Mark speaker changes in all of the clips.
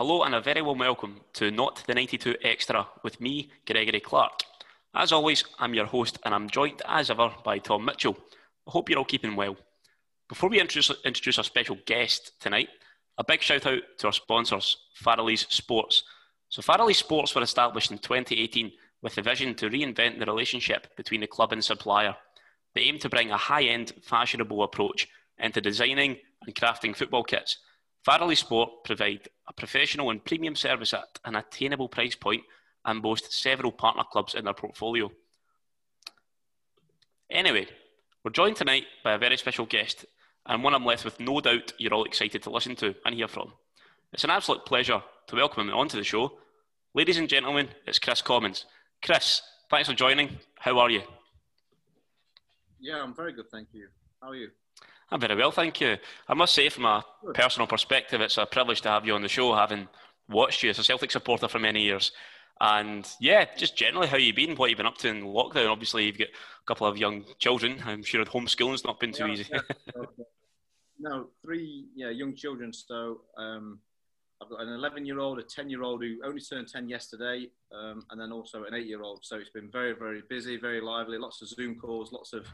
Speaker 1: Hello and a very warm welcome to Not the 92 Extra with me, Gregory Clark. As always, I'm your host and I'm joined as ever by Tom Mitchell. I hope you're all keeping well. Before we introduce, introduce our special guest tonight, a big shout out to our sponsors, Farrelly's Sports. So, Farrelly's Sports were established in 2018 with the vision to reinvent the relationship between the club and supplier. They aim to bring a high end, fashionable approach into designing and crafting football kits. Farrelly Sport provide a professional and premium service at an attainable price point and boast several partner clubs in their portfolio. Anyway, we're joined tonight by a very special guest and one I'm left with no doubt you're all excited to listen to and hear from. It's an absolute pleasure to welcome him onto the show. Ladies and gentlemen, it's Kris Commons. Kris, thanks for joining. How are you?
Speaker 2: Yeah, I'm very good, thank you. How are you?
Speaker 1: I'm very well, thank you. I must say, from a personal perspective, it's a privilege to have you on the show, having watched you as a Celtic supporter for many years. And yeah, just generally how you've been, what you've been up to in lockdown. Obviously, you've got a couple of young children. I'm sure homeschooling's not been too
Speaker 2: yeah,
Speaker 1: easy.
Speaker 2: Yeah. no, three yeah young children. So um, I've got an 11 year old, a 10 year old who only turned 10 yesterday, um, and then also an eight year old. So it's been very very busy, very lively. Lots of Zoom calls, lots of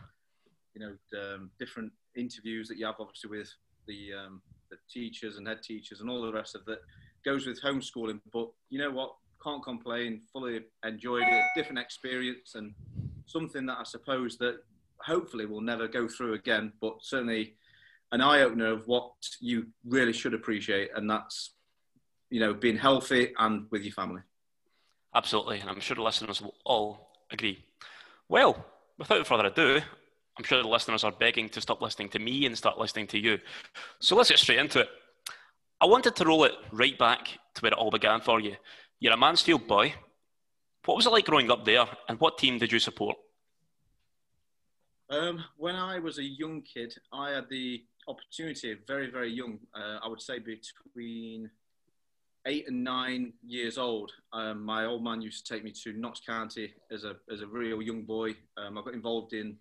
Speaker 2: you know um, different interviews that you have obviously with the um, the teachers and head teachers and all the rest of that goes with homeschooling. But you know what? can't complain. Fully enjoyed it. Different experience and something that I suppose that hopefully will never go through again. But certainly an eye opener of what you really should appreciate, and that's you know being healthy and with your family.
Speaker 1: Absolutely, and I'm sure the listeners will all agree. Well, without further ado, I'm sure the listeners are begging to stop listening to me and start listening to you. So let's get straight into it. I wanted to roll it right back to where it all began for you. You're a Mansfield boy. What was it like growing up there, and what team did you support?
Speaker 2: Um, when I was a young kid, I had the opportunity, very, very young, uh, I would say between eight and nine years old. Um, my old man used to take me to Notts County as a, as a real young boy. Um, I got involved in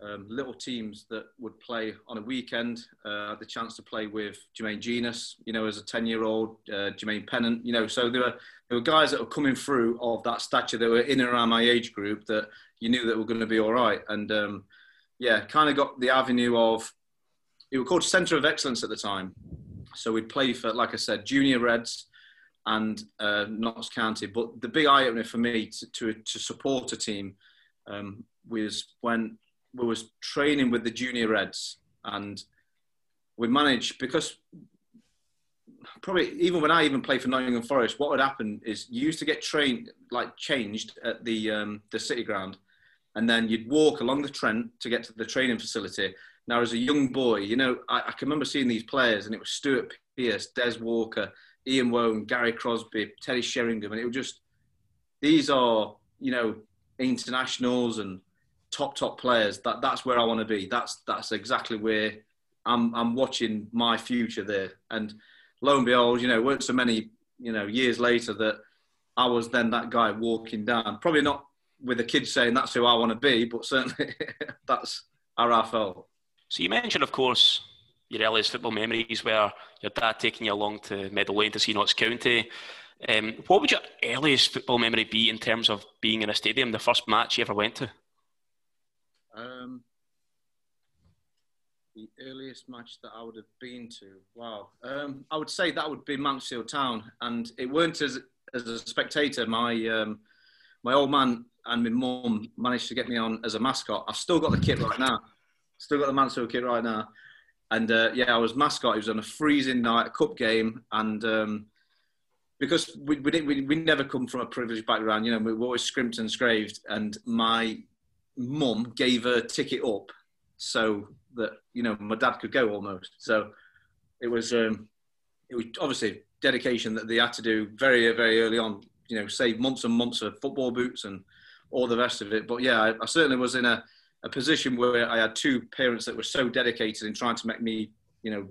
Speaker 2: um, little teams that would play on a weekend. Uh, had the chance to play with Jermaine Jenas, you know, as a 10 year old, uh, Jermaine Pennant, you know, so there were, there were guys that were coming through of that stature that were in and around my age group that you knew that were going to be all right. And um, yeah, kind of got the avenue of, it was called Centre of Excellence at the time. So we'd play for, like I said, Junior Reds and uh, Notts County. But the big eye opener for me to, to, to support a team um, was when we was training with the junior reds and we managed because probably even when I even played for Nottingham Forest, what would happen is you used to get trained like changed at the um, the city ground, and then you'd walk along the Trent to get to the training facility. Now, as a young boy, you know I, I can remember seeing these players, and it was Stuart Pearce, Des Walker, Ian Woan, Gary Crosby, Teddy Sheringham, and it was just these are you know internationals and top top players. That that's where I want to be. That's that's exactly where I'm I'm watching my future there. And lo and behold, you know, weren't so many you know years later that I was then that guy walking down. Probably not with a kid saying that's who I want to be, but certainly that's how I.
Speaker 1: So you mentioned, of course, your earliest football memories where your dad taking you along to Meadow Lane to see Notts County. Um, what would your earliest football memory be in terms of being in a stadium, the first match you ever went to?
Speaker 2: Um, the earliest match that I would have been to, wow. Um, I would say that would be Mansfield Town, and it weren't as as a spectator. My um, my old man and my mum managed to get me on as a mascot. I've still got the kit right now. Still got the Mansfield kit right now. And uh, yeah, I was mascot. It was on a freezing night, a cup game, and um, because we we, we we never come from a privileged background, you know, we were always scrimped and scraved. And my mum gave a ticket up so that you know my dad could go almost. So it was um, it was obviously dedication that they had to do very very early on. You know, save months and months of football boots and all the rest of it. But yeah, I, I certainly was in a, a position where I had two parents that were so dedicated in trying to make me, you know,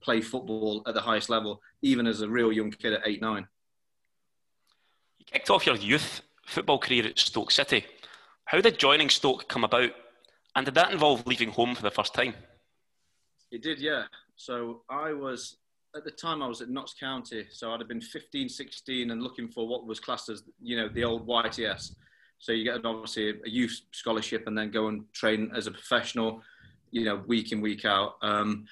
Speaker 2: play football at the highest level, even as a real young kid at eight nine.
Speaker 1: You kicked off your youth football career at Stoke City. How did joining Stoke come about, and did that involve leaving home for the first time?
Speaker 2: It did, yeah. So I was at the time I was at Notts County, so I'd have been 15, 16 and looking for what was classed as, you know, the old YTS. So you get obviously a youth scholarship and then go and train as a professional, you know, week in, week out. Um,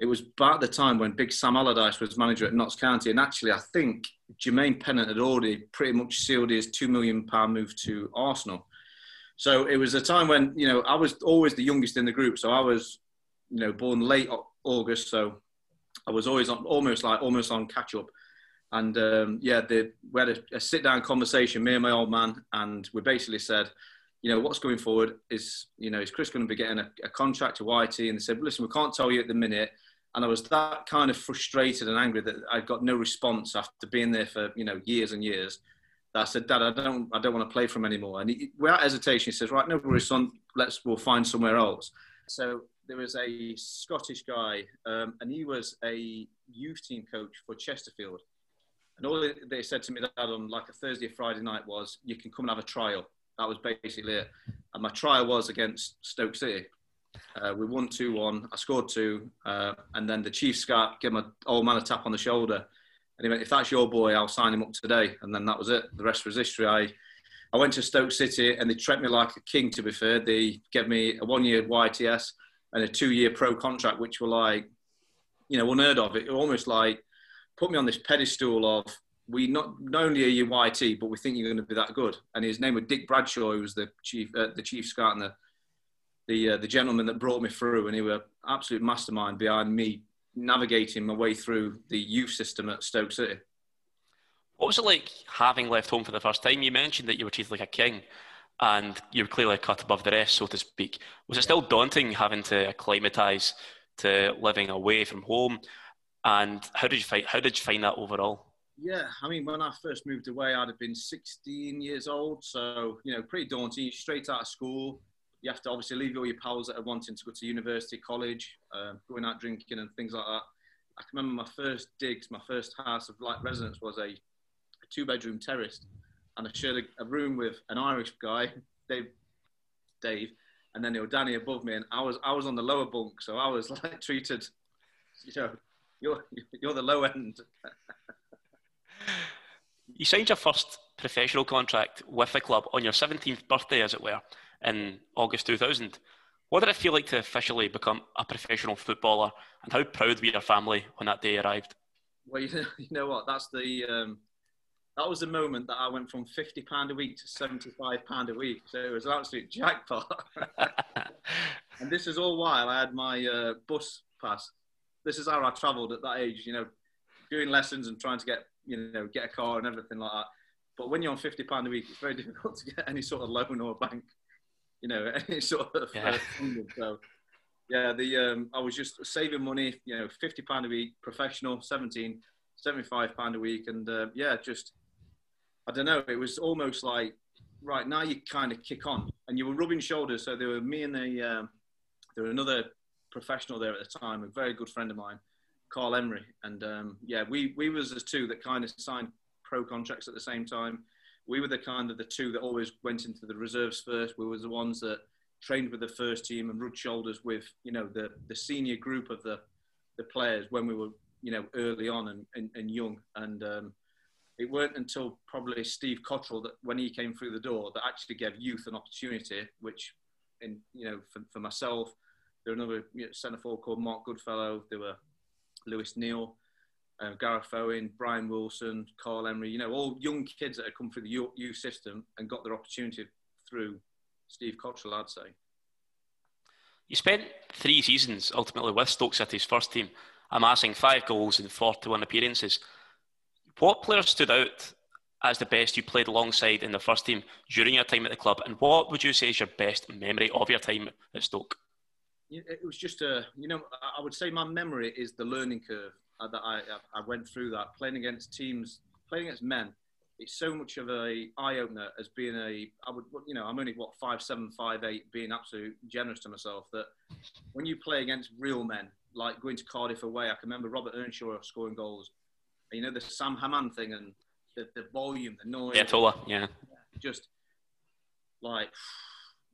Speaker 2: it was about the time when Big Sam Allardyce was manager at Notts County. And actually, I think Jermaine Pennant had already pretty much sealed his £2 million move to Arsenal. So it was a time when, you know, I was always the youngest in the group. So I was, you know, born late August. So I was always on, almost like almost on catch up. And um, yeah, the, we had a, a, sit down conversation, me and my old man, and we basically said, you know, what's going forward is, you know, is Kris going to be getting a, a contract to YT? And they said, listen, we can't tell you at the minute. And I was that kind of frustrated and angry that I got no response after being there for, you know, years and years. That I said, Dad, I don't, I don't want to play for him anymore. And he, without hesitation, he says, right, no worries, son, let's, we'll find somewhere else. So there was a Scottish guy, um, and he was a youth team coach for Chesterfield. And all they said to me that on like a Thursday or Friday night was, you can come and have a trial. That was basically it. And my trial was against Stoke City. Uh, we won 2 1. I scored two. Uh, and then the chief scout gave my old man a tap on the shoulder. Went, If that's your boy, I'll sign him up today. And then that was it. The rest was history. I, I went to Stoke City and they treated me like a king, to be fair. They gave me a one year YTS and a two-year pro contract, which were like, you know, unheard of. It almost like put me on this pedestal of we not, not only are you YT, but we think you're going to be that good. And his name was Dick Bradshaw, who was the chief, uh, the chief scout and the the, uh, the gentleman that brought me through, and he was an absolute mastermind behind me navigating my way through the youth system at Stoke City.
Speaker 1: What was it like having left home for the first time? You mentioned that you were treated like a king and you're clearly cut above the rest, so to speak. Was it still daunting having to acclimatise to living away from home? And how did you find how did you find that overall?
Speaker 2: Yeah, I mean, when I first moved away, I'd have been 16 years old, so you know, pretty daunting. Straight out of school, you have to obviously leave all your pals that are wanting to go to university, college, uh, going out drinking and things like that. I can remember my first digs, my first house of like residence was a, a two-bedroom terrace and I shared a, a room with an Irish guy, Dave, Dave, and then there was Danny above me, and I was I was on the lower bunk, so I was like treated, you know, you're you're the low end.
Speaker 1: you signed your first professional contract with the club on your 17th birthday, as it were, in August 2000. What did it feel like to officially become a professional footballer, and how proud were your family when that day arrived?
Speaker 2: Well, you know, you know what? That's the um, that was the moment that I went from fifty pound a week to seventy five pound a week. So it was an absolute jackpot. and this is all while I had my uh, bus pass. This is how I travelled at that age. You know, doing lessons and trying to get you know get a car and everything like that. But when you're on fifty pound a week, it's very difficult to get any sort of loan or bank. You know, any sort of yeah. uh. So yeah, the um, I was just saving money. You know, fifty pound a week, professional, 17, 75 pound a week, and uh, yeah, just I don't know. It was almost like right now you kind of kick on, and you were rubbing shoulders. So there were me and the um, there were another professional there at the time, a very good friend of mine, Carl Emery, and um, yeah, we we was the two that kind of signed pro contracts at the same time. We were the kind of the two that always went into the reserves first. We were the ones that trained with the first team and rubbed shoulders with you know the the senior group of the the players when we were you know early on and, and, and young and um, it weren't until probably Steve Cotterill that when he came through the door that actually gave youth an opportunity, which, in you know, for, for myself, there were another you know, centre forward called Mark Goodfellow. There were Lewis Neal, uh, Gareth Owen, Brian Wilson, Carl Emery. You know, all young kids that had come through the youth system and got their opportunity through Steve Cotterill, I'd say.
Speaker 1: You spent three seasons ultimately with Stoke City's first team, amassing five goals in 41 appearances. What players stood out as the best you played alongside in the first team during your time at the club, and what would you say is your best memory of your time at Stoke?
Speaker 2: It was just a, you know, I would say my memory is the learning curve that I, I went through. That playing against teams, playing against men, it's so much of a eye opener as being a. I would, you know, I'm only what five seven, five eight, being absolutely generous to myself. That when you play against real men, like going to Cardiff away, I can remember Robert Earnshaw scoring goals you know the Sam Hammam thing and the, the volume, the noise.
Speaker 1: Yeah, Tola, yeah.
Speaker 2: Just like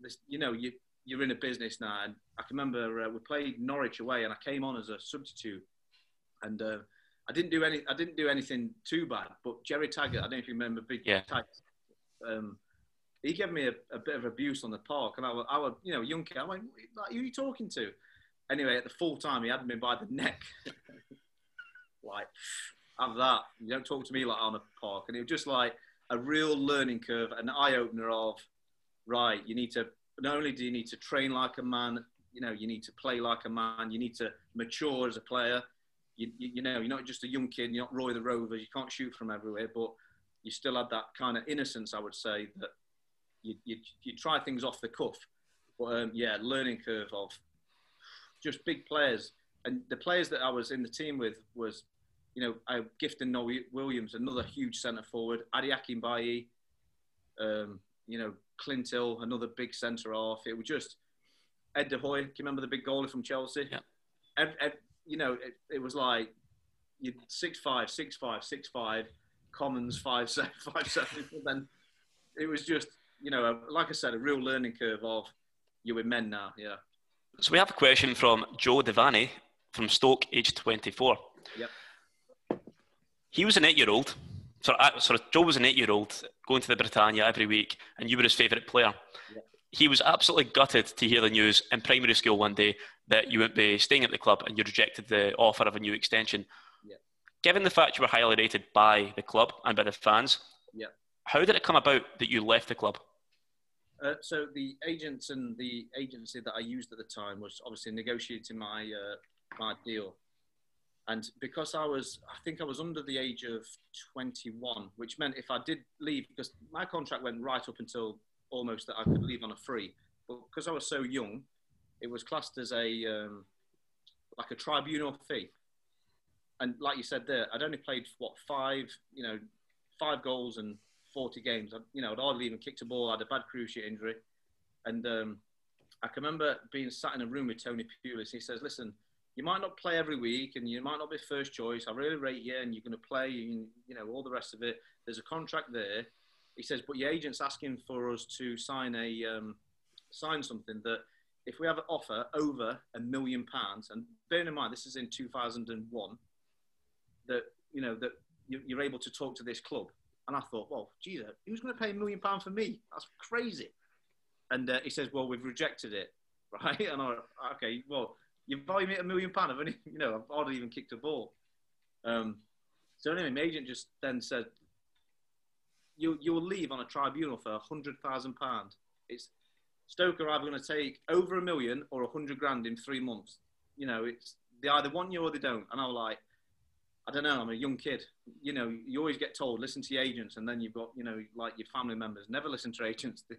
Speaker 2: this, you know, you you're in a business now. And I can remember uh, we played Norwich away, and I came on as a substitute, and uh, I didn't do any. I didn't do anything too bad. But Gerry Taggart, I don't know if you remember Big
Speaker 1: Yeah.
Speaker 2: Taggart. Um, he gave me a, a bit of abuse on the park, and I was, I was, you know, young kid. I went, like, who are you talking to? Anyway, at the full time, he had me by the neck. like, have that. You don't talk to me like on a park. And it was just like a real learning curve, an eye opener of, right, you need to, not only do you need to train like a man, you know, you need to play like a man, you need to mature as a player. You, you, you know, you're not just a young kid, you're not Roy the Rovers, you can't shoot from everywhere, but you still had that kind of innocence, I would say, that you, you, you try things off the cuff. But um, yeah, learning curve of just big players. And the players that I was in the team with was, you know, I Gifton Noel Williams, another huge centre forward, Ade Akinbiyi, um, you know, Clint Hill, another big centre half. It was just Ed De Goey. Do you remember the big goalie from Chelsea?
Speaker 1: Yeah.
Speaker 2: Ed, Ed, you know, it, it was like you six five, six five, six five, Commons five seven, five seven. And then it was just, you know, like I said, a real learning curve of you're with men now. Yeah.
Speaker 1: So we have a question from Joe Devaney from Stoke, age 24.
Speaker 2: Yep.
Speaker 1: He was an eight-year-old. So, sorry, Joe was an eight-year-old going to the Britannia every week, and you were his favourite player.
Speaker 2: Yep.
Speaker 1: He was absolutely gutted to hear the news in primary school one day that you wouldn't be staying at the club and you rejected the offer of a new extension.
Speaker 2: Yep.
Speaker 1: Given the fact you were highly rated by the club and by the fans,
Speaker 2: Yep.
Speaker 1: how did it come about that you left the club?
Speaker 2: Uh, so the agents and the agency that I used at the time was obviously negotiating my uh, my deal, and because I was, I think I was under the age of 21, which meant if I did leave, because my contract went right up until almost that I could leave on a free, but because I was so young, it was classed as a um, like a tribunal fee, and like you said there, I'd only played what five, you know, five goals and 40 games. I, you know, I'd hardly even kicked a ball. I had a bad cruciate injury. And um, I can remember being sat in a room with Tony Pulis. He says, listen, you might not play every week and you might not be first choice. I really rate you and you're going to play and, you know, all the rest of it. There's a contract there. He says, but your agent's asking for us to sign a, um, sign something that if we have an offer over a million pounds, and bearing in mind, this is in 2001, that, you know, that you- you're able to talk to this club. And I thought, well, geez, who's going to pay a million pounds for me? That's crazy. And uh, he says, well, we've rejected it, right? And I, okay, well, you value me at a million pounds. I've only, you know, I've hardly even kicked a ball. Um, so anyway, my agent just then said, you you'll leave on a tribunal for a hundred thousand pound. It's Stoke are either going to take over a million or a hundred grand in three months. You know, it's they either want you or they don't. And I was like, I don't know. I'm a young kid. You know, you always get told listen to your agents, and then you've got you know like your family members. Never listen to agents.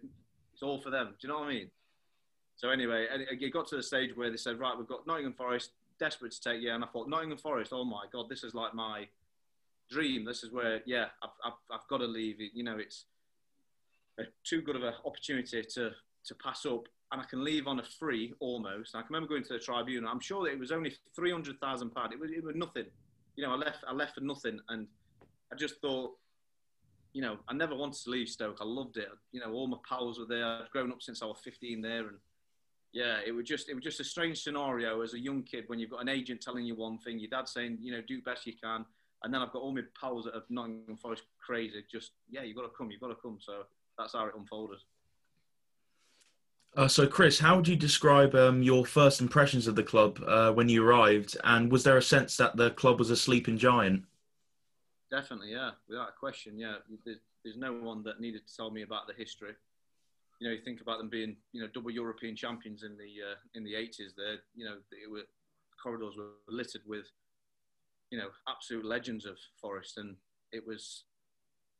Speaker 2: It's all for them. Do you know what I mean? So anyway, it got to the stage where they said, right, we've got Nottingham Forest desperate to take you, and I thought Nottingham Forest. Oh my God, this is like my dream. This is where yeah, I've I've, I've got to leave. It. You know, it's too good of an opportunity to to pass up. And I can leave on a free almost. I can remember going to the tribunal. I'm sure that it was only three hundred thousand pound. It was it was nothing you know, I left, I left for nothing, and I just thought, you know, I never wanted to leave Stoke. I loved it. You know, all my pals were there. I'd grown up since I was 15 there, and yeah, it was just, it was just a strange scenario as a young kid when you've got an agent telling you one thing, your dad saying, you know, do best you can, and then I've got all my pals that have Nottingham Forest crazy. Just yeah, you've got to come, you've got to come. So that's how it unfolded.
Speaker 3: Uh, so, Kris, how would you describe um, your first impressions of the club uh, when you arrived? And was there a sense that the club was a sleeping giant?
Speaker 2: Definitely, yeah, without a question. Yeah, there's, there's no one that needed to tell me about the history. You know, you think about them being, you know, double European champions in the uh, in the 80s. There, you know, it were corridors were littered with, you know, absolute legends of Forest, and it was,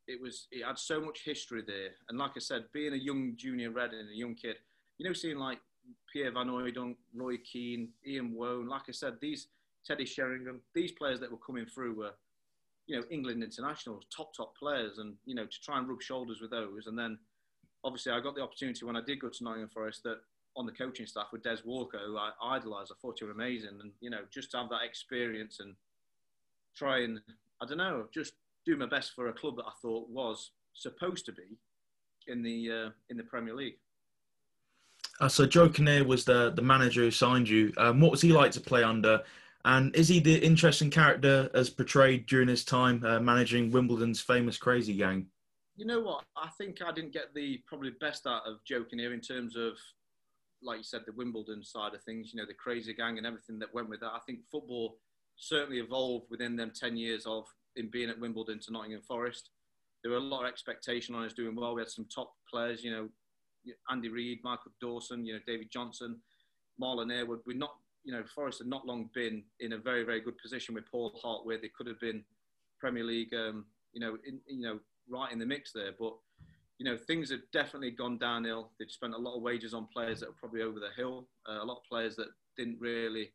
Speaker 2: it was, it had so much history there. And like I said, being a young junior red and a young kid, you know, seeing like Pierre Van Hooijdonk, Roy Keane, Ian Woan, like I said, these Teddy Sheringham, these players that were coming through were, you know, England internationals, top, top players. And, you know, to try and rub shoulders with those. And then obviously I got the opportunity when I did go to Nottingham Forest that on the coaching staff with Des Walker, who I idolised. I thought you were amazing. And, you know, just to have that experience and try and, I don't know, just do my best for a club that I thought was supposed to be in the, uh, in the Premier League.
Speaker 3: Uh, so Joe Kinnear was the the manager who signed you. Um, what was he like to play under? And is he the interesting character as portrayed during his time uh, managing Wimbledon's famous crazy gang?
Speaker 2: You know what? I think I didn't get the probably best out of Joe Kinnear in terms of, like you said, the Wimbledon side of things. You know, the crazy gang and everything that went with that. I think football certainly evolved within them ten years of in being at Wimbledon to Nottingham Forest. There were a lot of expectation on us doing well. We had some top players. You know, Andy Reid, Michael Dawson, you know, David Johnson, Marlon Harewood. We're not you know, Forest had not long been in a very, very good position with Paul Hart, where they could have been Premier League, um, you know, in, you know, right in the mix there. But you know, things have definitely gone downhill. They've spent a lot of wages on players that are probably over the hill. Uh, a lot of players that didn't really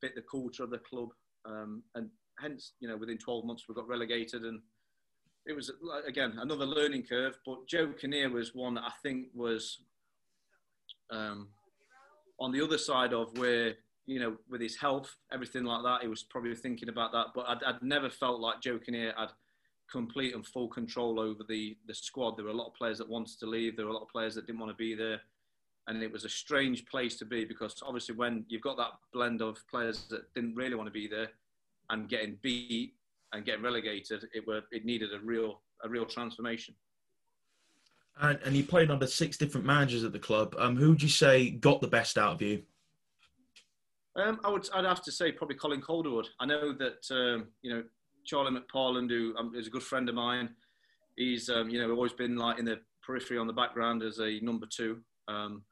Speaker 2: fit the culture of the club, um, and hence, you know, within 12 months we got relegated, and it was again another learning curve. But Joe Kinnear was one that I think was um, on the other side of where you know, with his health, everything like that, he was probably thinking about that. But I'd, I'd never felt like Joe Kinnear had complete and full control over the, the squad. There were a lot of players that wanted to leave. There were a lot of players that didn't want to be there. And it was a strange place to be because obviously when you've got that blend of players that didn't really want to be there and getting beat and getting relegated, it were it needed a real a real transformation.
Speaker 3: And, and you played under six different managers at the club. Um, who would you say got the best out of you?
Speaker 2: Um, I would, I'd have to say probably Colin Calderwood. I know that um, you know Charlie McParland, who um, is a good friend of mine. He's um, you know always been like in the periphery on the background as a number two. Um,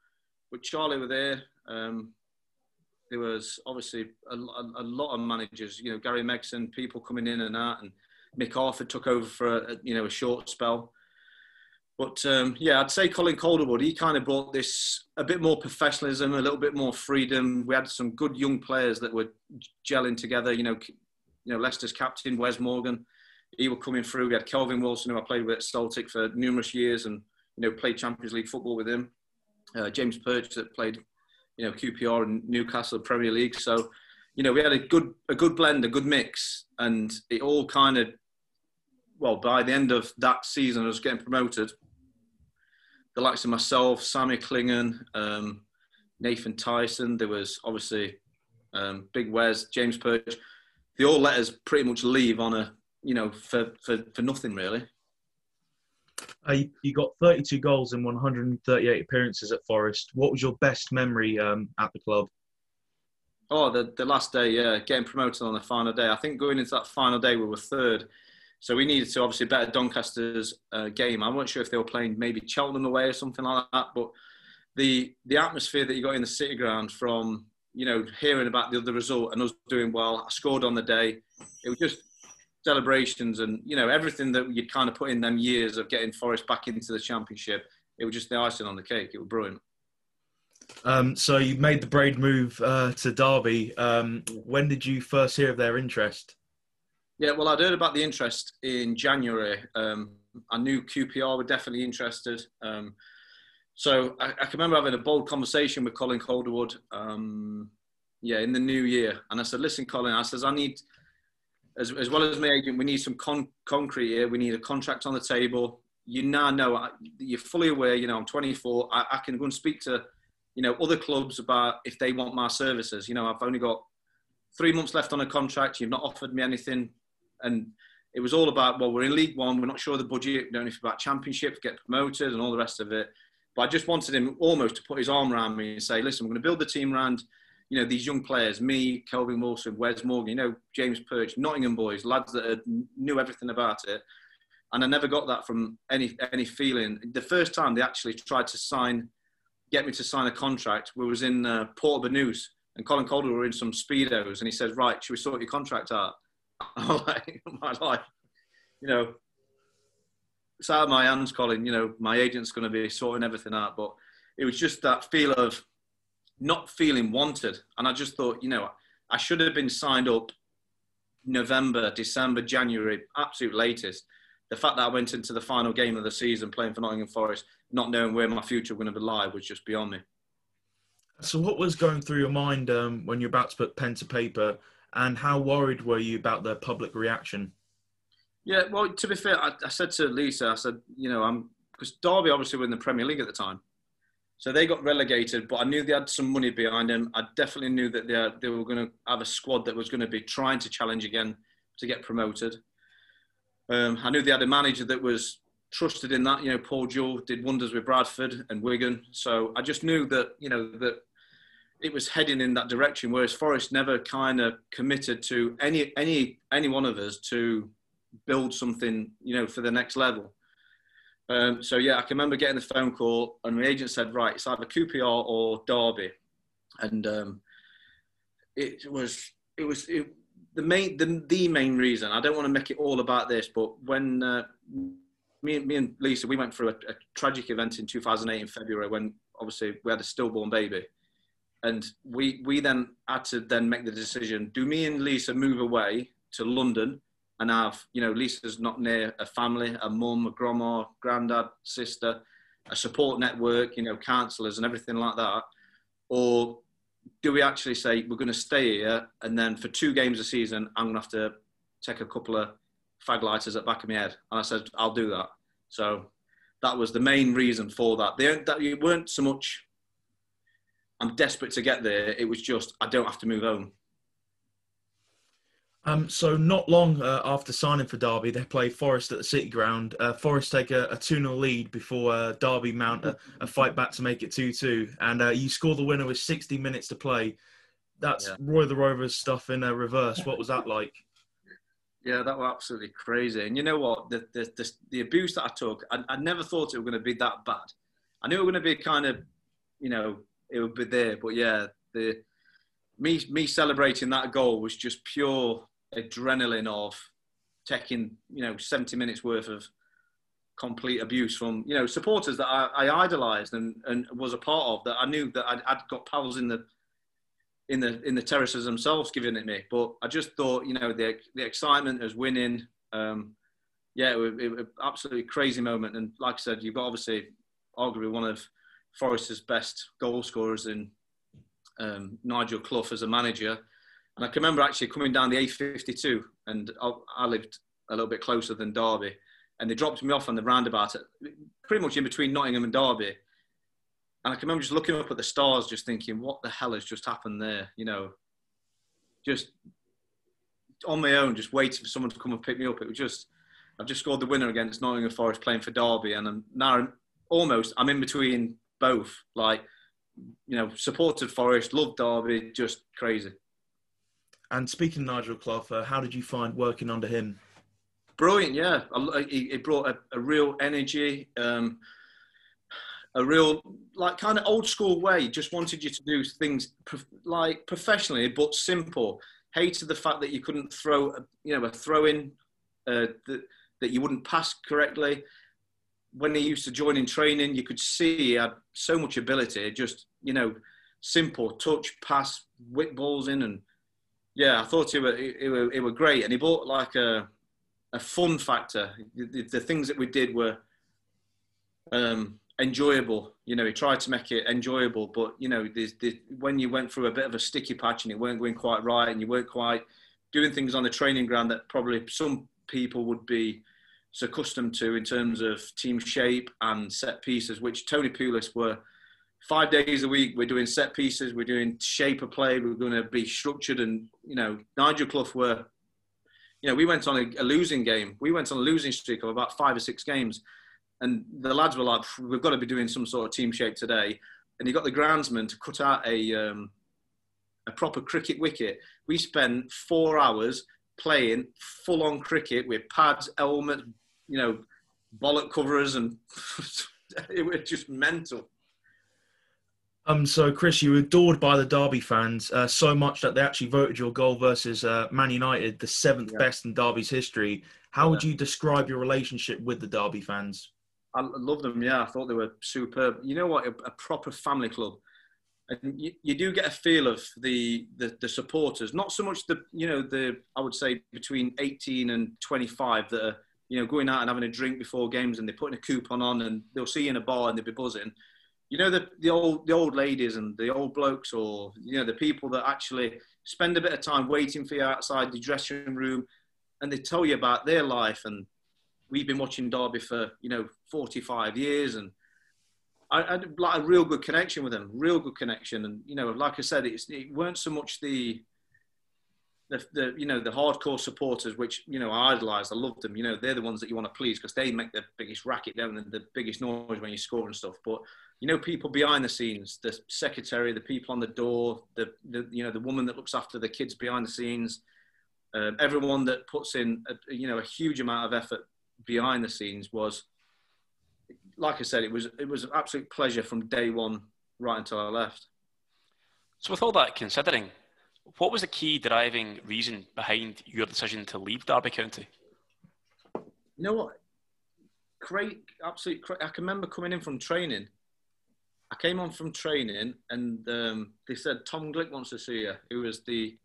Speaker 2: but Charlie were there. Um, there was obviously a, a, a, lot of managers. You know Gary Megson, people coming in and out, and Mick Harford took over for a, you know a short spell. But um, yeah, I'd say Colin Calderwood, he kind of brought this a bit more professionalism, a little bit more freedom. We had some good young players that were gelling together. You know, you know Leicester's captain Wes Morgan, he was coming through. We had Kelvin Wilson, who I played with at Celtic for numerous years, and you know played Champions League football with him. Uh, James Perch that played, you know, QPR and Newcastle Premier League. So, you know, we had a good a good blend, a good mix, and it all kind of well, by the end of that season, I was getting promoted the likes of myself, Sammy Clingan, um, Nathan Tyson. There was obviously um, Big Wes, James Perch. They all let us pretty much leave on a, you know, for, for, for nothing really.
Speaker 3: Uh, you, got 32 goals in 138 appearances at Forest. What was your best memory um, at the club?
Speaker 2: Oh, the, the last day, yeah, getting promoted on the final day. I think going into that final day, we were third. So we needed to obviously better Doncaster's uh, game. I wasn't sure if they were playing maybe Cheltenham away or something like that, but the the atmosphere that you got in the City Ground from you know hearing about the other result and us doing well, I scored on the day. It was just celebrations and you know everything that you'd kind of put in them years of getting Forest back into the Championship. It was just the icing on the cake. It was brilliant.
Speaker 3: Um, so you made the braid move uh, to Derby. Um, when did you first hear of their interest?
Speaker 2: Yeah, well, I'd heard about the interest in January. Um, I knew QPR were definitely interested. Um, so I, I, can remember having a bold conversation with Colin Calderwood, um, yeah, in the new year. And I said, listen, Colin, I says, I need, as, as well as my agent, we need some con- concrete here. We need a contract on the table. You now know, you're fully aware, you know, I'm 24. I, I can go and speak to, you know, other clubs about if they want my services. You know, I've only got three months left on a contract. You've not offered me anything and it was all about well, we're in League One, we're not sure the budget, we don't know if about Championship, get promoted, and all the rest of it. But I just wanted him almost to put his arm around me and say, listen, we're going to build the team around you know these young players, me, Kelvin Wilson, Wes Morgan, you know James Perch, Nottingham boys, lads that knew everything about it. And I never got that from any any feeling. The first time they actually tried to sign, get me to sign a contract, we was in uh, Port News, and Colin Calder were in some speedos, and he said, "Right, should we sort your contract out?" I'm like my life. You know, it's out of my hands, Colin. You know, my agent's going to be sorting everything out. But it was just that feel of not feeling wanted. And I just thought, you know, I should have been signed up November, December, January, absolute latest. The fact that I went into the final game of the season playing for Nottingham Forest, not knowing where my future was going to lie, was just beyond me.
Speaker 3: So, what was going through your mind um, when you're about to put pen to paper and how worried were you about the public reaction?
Speaker 2: Yeah, well, to be fair, I, I said to Lisa, I said, you know, I'm because Derby obviously were in the Premier League at the time, So they got relegated, but I knew they had some money behind them. I definitely knew that they, they were going to have a squad that was going to be trying to challenge again to get promoted. Um, I knew they had a manager that was trusted in that. You know, Paul Jewell did wonders with Bradford and Wigan. So I just knew that, you know, that it was heading in that direction. Whereas Forest never kind of committed to any any any one of us to build something, you know, for the next level. Um, so yeah, I can remember getting the phone call, and the agent said, "Right, it's either QPR or Derby," and um, it was it was it, the main the, the main reason. I don't want to make it all about this, but when uh, me, me and Lisa, we went through a, a tragic event in 2008 in February when obviously we had a stillborn baby and we we then had to then make the decision: do me and Lisa move away to London and have you know Lisa's not near a family, a mum, a grandma, granddad, sister, a support network, you know, counsellors and everything like that, or do we actually say we're going to stay here and then for two games a season I'm going to have to take a couple of fag lighters at the back of my head? And I said I'll do that. So that was the main reason for that. They, that weren't so much I'm desperate to get there. It was just I don't have to move home.
Speaker 3: Um, so not long uh, after signing for Derby, they play Forest at the City Ground. Uh, Forest take a, a 2-0 lead before uh, Derby mount a, a, fight back to make it 2-2. And uh, you score the winner with 60 minutes to play. That's yeah. Roy the Rovers stuff in a reverse. What was that like?
Speaker 2: Yeah, that was absolutely crazy. And you know what? The, the, the, the abuse that I took, I, I never thought it was going to be that bad. I knew it was going to be kind of, you know, it would be there. But yeah, the me me celebrating that goal was just pure adrenaline of taking you know 70 minutes worth of complete abuse from you know supporters that I, I idolised and, and was a part of that I knew that I'd, I'd, got pals in the in the in the terraces themselves giving it me but I just thought you know the the excitement as winning um, yeah it was, it was absolutely crazy moment and like I said you've got obviously arguably one of Forest's best goal scorers in um, Nigel Clough as a manager. And I can remember actually coming down the A52, and I, lived a little bit closer than Derby, and they dropped me off on the roundabout, pretty much in between Nottingham and Derby. And I can remember just looking up at the stars, just thinking, what the hell has just happened there? You know, just on my own, just waiting for someone to come and pick me up. It was just, I've just scored the winner against Nottingham Forest playing for Derby, and I'm now almost, I'm in between both. Like, you know, supported Forest, loved Derby, just crazy.
Speaker 3: And speaking Nigel Clough, uh, how did you find working under him?
Speaker 2: Brilliant, yeah. He, brought a, a real energy, um, a real like kind of old school way. Just wanted you to do things like professionally but simple. Hated the fact that you couldn't throw, a, you know, a throw in uh, that that you wouldn't pass correctly when he used to join in training, you could see he had so much ability. Just you know, simple touch, pass, whip balls in, and yeah, I thought he were it were, it were great. And he brought like a a fun factor. The, the things that we did were um, enjoyable. You know, he tried to make it enjoyable, but you know, there's, there's, when you went through a bit of a sticky patch and it weren't going quite right, and you weren't quite doing things on the training ground that probably some people would be so accustomed to in terms of team shape and set pieces, which Tony Pulis were five days a week. We're doing set pieces, we're doing shape of play, we're going to be structured. And, you know, Nigel Clough were, you know, we went on a, a losing game. We went on a losing streak of about five or six games. And the lads were like, we've got to be doing some sort of team shape today. And he got the groundsman to cut out a, um, a proper cricket wicket. We spent four hours playing full on cricket with pads, helmets, you know, bollock covers and it was just mental.
Speaker 3: Um, so Kris, you were adored by the Derby fans uh, so much that they actually voted your goal versus uh, Man United the seventh yeah. best in Derby's history. How yeah. would you describe your relationship with the Derby fans?
Speaker 2: I love them. Yeah, I thought they were superb. You know what? A, a proper family club, and you, you, do get a feel of the, the the supporters. Not so much the you know the I would say between eighteen and twenty five that are you know, going out and having a drink before games and they're putting a coupon on and they'll see you in a bar and they'll be buzzing. You know, the, the old the old ladies and the old blokes or, you know, the people that actually spend a bit of time waiting for you outside the dressing room and they tell you about their life. And we've been watching Derby for, you know, 45 years and I, I had like a real good connection with them, real good connection, and you know, like I said, it's, it weren't so much the the, the you know the hardcore supporters, which you know I idolised. I loved them. You know they're the ones that you want to please because they make the biggest racket down and the biggest noise when you score and stuff. But you know people behind the scenes, the secretary, the people on the door, the, the you know the woman that looks after the kids behind the scenes, uh, everyone that puts in a, you know a huge amount of effort behind the scenes was, like I said, it was it was an absolute pleasure from day one right until I left.
Speaker 1: So with all that considering, what was the key driving reason behind your decision to leave Derby County?
Speaker 2: You know what? Great, absolutely. Great. I can remember coming in from training. I came on from training, and um, they said Tom Glick wants to see you, who was the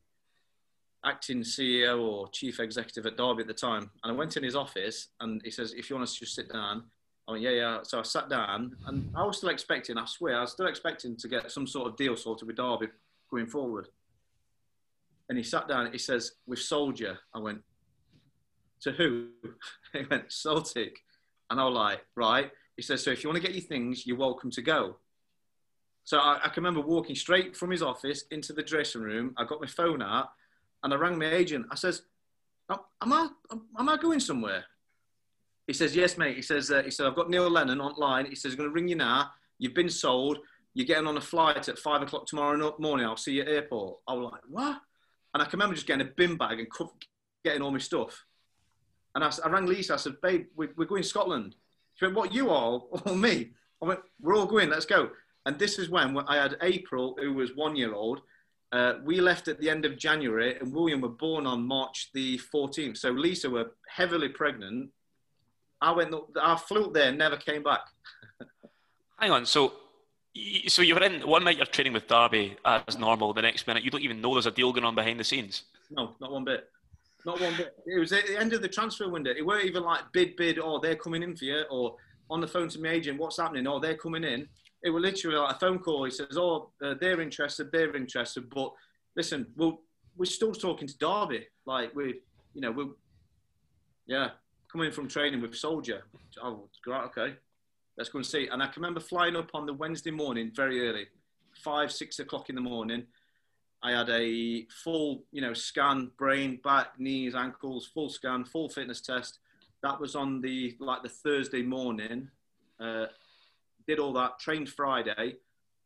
Speaker 2: acting CEO or chief executive at Derby at the time. And I went in his office, and he says, "If you want to just sit down." I went, "Yeah, yeah." So I sat down, and I was still expecting. I swear, I was still expecting to get some sort of deal sorted with Derby going forward and he sat down. He says, "We've sold you." I went, "To who?" he went, "Celtic." And I was like, "Right." He says, "So if you want to get your things, you're welcome to go." So I, I can remember walking straight from his office into the dressing room. I got my phone out, and I rang my agent. I says, "Am I am I going somewhere?" He says, "Yes, mate." He says, uh, "He said I've got Neil Lennon online." He says, "Going to ring you now. You've been sold. You're getting on a flight at five o'clock tomorrow morning. I'll see you at airport." I was like, "What?" And I can remember just getting a bin bag and getting all my stuff. And I, I rang Lisa. I said, "Babe, we're, we're going to Scotland." She went, "What? You all or me?" I went, "We're all going. Let's go." And this is when, I had April, who was one year old. Uh, we left at the end of January, and William were born on March the 14th. So Lisa were heavily pregnant. I went. I flew up there, never came back.
Speaker 1: Hang on. So so you were in one minute you're training with Derby as normal. The next minute you don't even know there's a deal going on behind the scenes.
Speaker 2: No, not one bit. Not one bit. It was at the end of the transfer window. It weren't even like bid, bid, or oh, they're coming in for you, or on the phone to my agent, what's happening? Or oh, they're coming in. It was literally like a phone call. He says, oh, uh, they're interested, they're interested, but listen, we'll, we're still talking to Derby. Like we, you know, we're, yeah, coming from training with Soldier. Oh, great, okay. Let's go and see. And I can remember flying up on the Wednesday morning very early, five, six o'clock in the morning. I had a full, you know, scan, brain, back, knees, ankles, full scan, full fitness test. That was on the like the Thursday morning. Uh, did all that, trained Friday,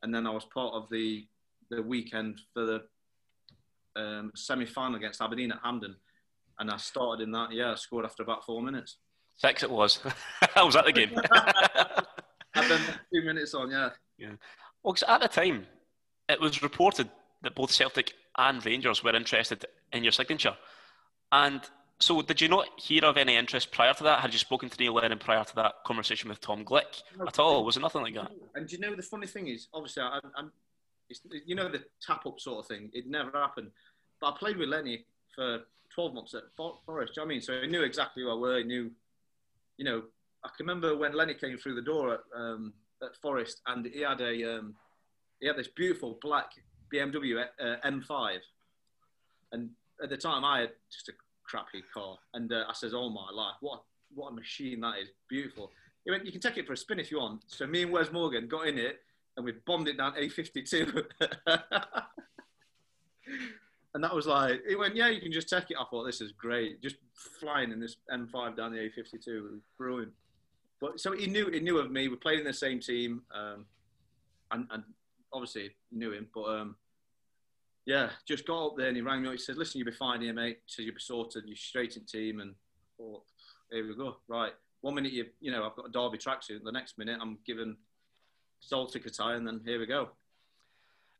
Speaker 2: and then I was part of the the weekend for the um, semi final against Aberdeen at Hampden, and I started in that. Yeah, I scored after about four minutes.
Speaker 1: Six it was. I was at the game.
Speaker 2: I've been two minutes on, yeah.
Speaker 1: Yeah. Well, at the time, it was reported that both Celtic and Rangers were interested in your signature. And so, did you not hear of any interest prior to that? Had you spoken to Neil Lennon prior to that conversation with Tom Glick no, at all? Was it nothing like that?
Speaker 2: And do you know the funny thing is, obviously, I, am you know the tap up sort of thing. It never happened. But I played with Lenny for 12 months at Forest. Do you know I mean? So I knew exactly who I were. I knew you know, I can remember when Lenny came through the door at, um, at Forest, and he had a um, he had this beautiful black BMW uh, M5, and at the time I had just a crappy car, and uh, I says, "Oh my life, what what a machine that is! Beautiful." He went, "You can take it for a spin if you want." So me and Wes Morgan got in it, and we bombed it down A52. and that was like, it went, yeah, you can just take it. I thought this is great, just flying in this M5 down the A52, it was brilliant. But so he knew he knew of me. We played in the same team, um, and, and obviously knew him. But um, yeah, just got up there and he rang me. Up. He said, "Listen, you'll be fine here, mate." He said, "You'll be sorted. You're straight in team." And thought, here we go. Right, one minute you you know I've got a Derby tracksuit. The next minute I'm given Celtic attire, and then here we go.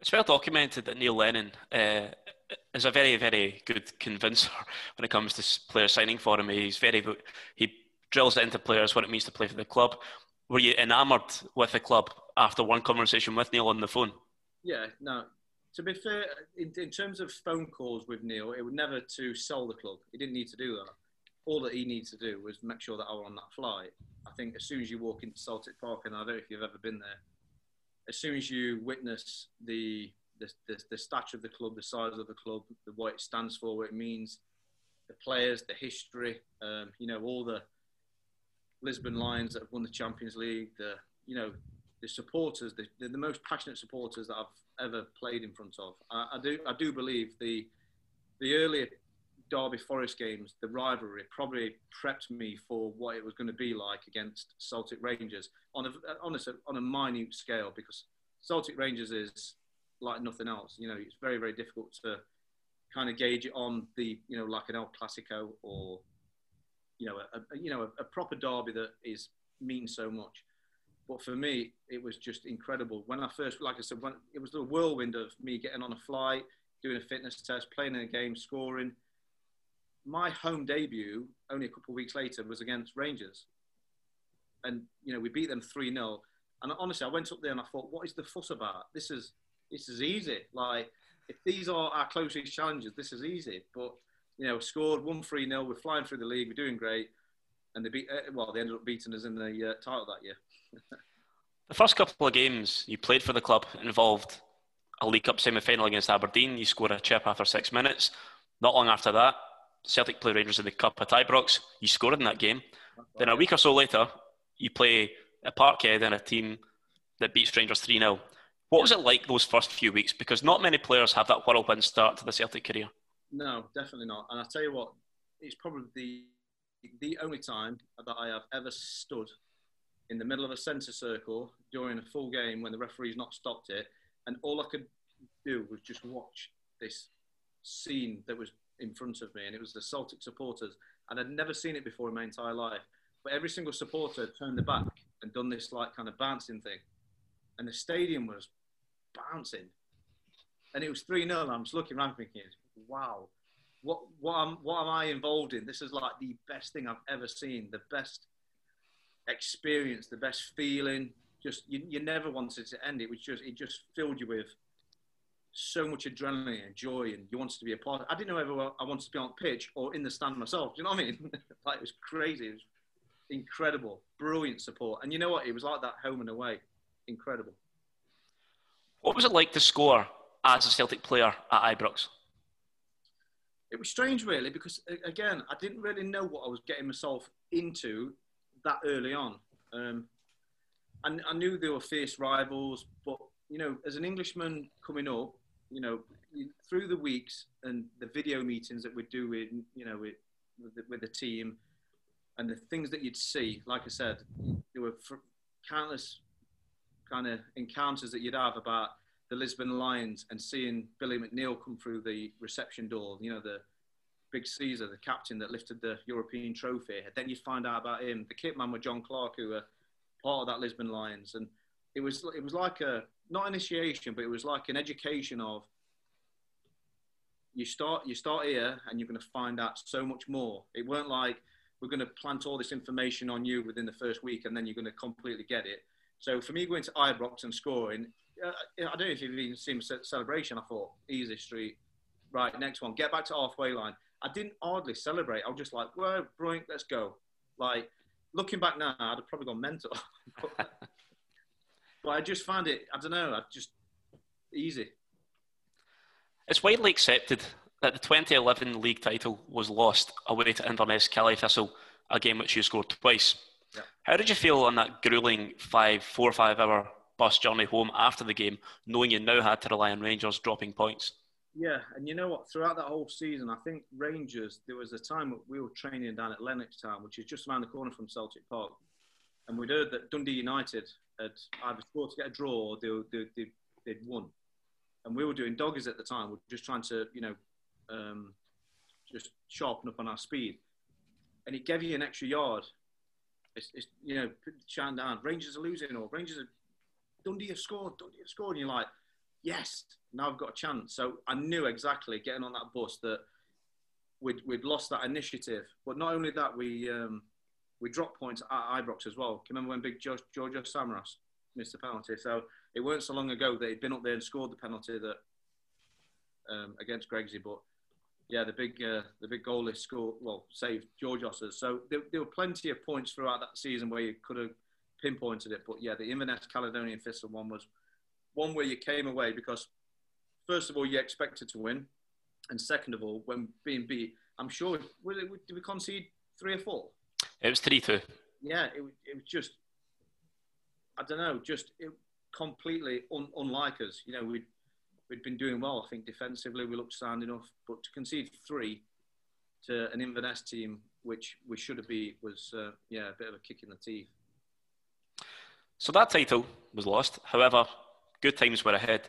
Speaker 1: It's well documented that Neil Lennon uh, is a very, very good convincer when it comes to players signing for him. He's very he drills into players what it means to play for the club. Were you enamoured with the club after one conversation with Neil on the phone?
Speaker 2: Yeah, no. To be fair, in, in terms of phone calls with Neil, it was never to sell the club. He didn't need to do that. All that he needed to do was make sure that I was on that flight. I think as soon as you walk into Celtic Park, and I don't know if you've ever been there, as soon as you witness the the, the, the stature of the club, the size of the club, the, what it stands for, what it means, the players, the history, um, you know, all the Lisbon Lions that have won the Champions League, the, you know, the supporters, the, the, the most passionate supporters that I've ever played in front of. I, I do I do believe the the earlier Derby Forest games, the rivalry probably prepped me for what it was going to be like against Celtic Rangers on a on a, on a minute scale because Celtic Rangers is like nothing else. You know, it's very very difficult to kind of gauge it on the you know like an El Clasico or you know a, you know a, a proper derby that is means so much. But for me, it was just incredible. When I first, like I said, when it was the whirlwind of me getting on a flight, doing a fitness test, playing in a game, scoring my home debut only a couple of weeks later was against Rangers, and you know we beat them three 0 And honestly, I went up there and I thought, what is the fuss about? This is this is easy. Like if these are our closest challenges, this is easy. But you know, scored one three 0 We're flying through the league. We're doing great, and they beat. Uh, well, they ended up beating us in the uh, title that year.
Speaker 1: the first couple of games you played for the club involved a League Cup semi-final against Aberdeen. You scored a chip after six minutes. Not long after that, Celtic play Rangers in the Cup at Ibrox. You scored in that game. Then a week or so later, you play at Parkhead in a team that beats Rangers 3 0. What was it like those first few weeks? Because not many players have that whirlwind start to the Celtic career.
Speaker 2: No, definitely not. And I tell you what, it's probably the, the only time that I have ever stood in the middle of a centre circle during a full game when the referee's not stopped it. And all I could do was just watch this scene that was in front of me, and it was the Celtic supporters. And I'd never seen it before in my entire life. But every single supporter turned their back and done this like kind of bouncing thing, and the stadium was bouncing. And it was three 0 I'm just looking around thinking, wow, what what am what am I involved in? This is like the best thing I've ever seen, the best experience, the best feeling. Just you, you never wanted to end. It was just it just filled you with so much adrenaline and joy, and you wanted to be a part. I didn't know ever I wanted to be on pitch or in the stand myself. Do you know what I mean? like it was crazy. It was incredible, brilliant support, and you know what? It was like that home and away. Incredible.
Speaker 1: What was it like to score as a Celtic player at Ibrox?
Speaker 2: It was strange, really, because again, I didn't really know what I was getting myself into that early on. Um, and I knew they were fierce rivals, but you know, as an Englishman coming up, you know, through the weeks and the video meetings that we'd do with, you know, with, with, the, with the team and the things that you'd see, like I said, there were countless kind of encounters that you'd have about the Lisbon Lions and seeing Billy McNeill come through the reception door, you know, the big Caesar, the captain that lifted the European trophy. And Then you'd find out about him, the kit man with John Clark, who were part of that Lisbon Lions. And it was, it was like a, not initiation, but it was like an education of you start you start here and you're going to find out so much more. It weren't like we're going to plant all this information on you within the first week and then you're going to completely get it. So for me going to Ibrox and scoring, uh, I don't know if you've even seen celebration. I thought easy street, right next one, get back to halfway line. I didn't hardly celebrate. I was just like, well, brilliant, let's go. Like looking back now, I'd have probably gone mental. But I just find it, I don't know, I just easy.
Speaker 1: It's widely accepted that the 2011 league title was lost away to Inverness Caley Thistle, a game which you scored twice. Yeah. How did you feel on that grueling five, four or five hour bus journey home after the game, knowing you now had to rely on Rangers dropping points?
Speaker 2: Yeah, and you know what? Throughout that whole season, I think Rangers, there was a time we were training down at Lennoxtown, which is just around the corner from Celtic Park. And we'd heard that Dundee United had either scored to get a draw or they, they, they, they'd won. And we were doing doggies at the time. We were just trying to, you know, um, just sharpen up on our speed. And it gave you an extra yard. It's, it's you know, shouting down, Rangers are losing or Rangers are, Dundee have scored, Dundee have scored. And you're like, yes, now I've got a chance. So I knew exactly getting on that bus that we'd, we'd lost that initiative. But not only that, we, um, we dropped points at Ibrox as well. Can you remember when Big George, Georgios Samaras missed the penalty? So it weren't so long ago that he'd been up there and scored the penalty that um, against Gregsy. But yeah, the big uh, the big goal scored, well, saved Georgios's. So there, there, were plenty of points throughout that season where you could have pinpointed it. But yeah, the Inverness Caledonian Thistle one was one where you came away because first of all you expected to win, and second of all, when being beat, I'm sure did we concede three or four?
Speaker 1: It was 3 2.
Speaker 2: Yeah, it, it was just I don't know, just it, completely un, unlike us. You know, we'd we'd been doing well. I think defensively we looked sound enough, but to concede three to an Inverness team, which we should have beat, was uh, yeah a bit of a kick in the teeth.
Speaker 1: So that title was lost. However, good times were ahead.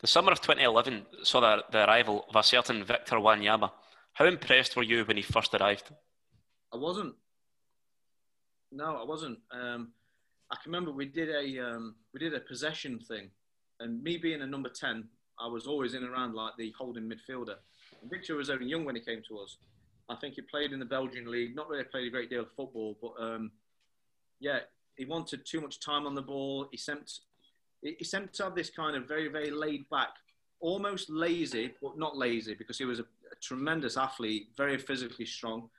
Speaker 1: The summer of 2011 saw the, the arrival of a certain Victor Wanyama. How impressed were you when he first arrived?
Speaker 2: I wasn't. No, I wasn't. Um, I can remember we did a um, we did a possession thing, and me being a number ten, I was always in and around like the holding midfielder. And Victor was only young when he came to us. I think he played in the Belgian league. Not really played a great deal of football, but um, yeah, he wanted too much time on the ball. He seemed he seemed to have this kind of very very laid back, almost lazy, but not lazy because he was a, a tremendous athlete, very physically strong.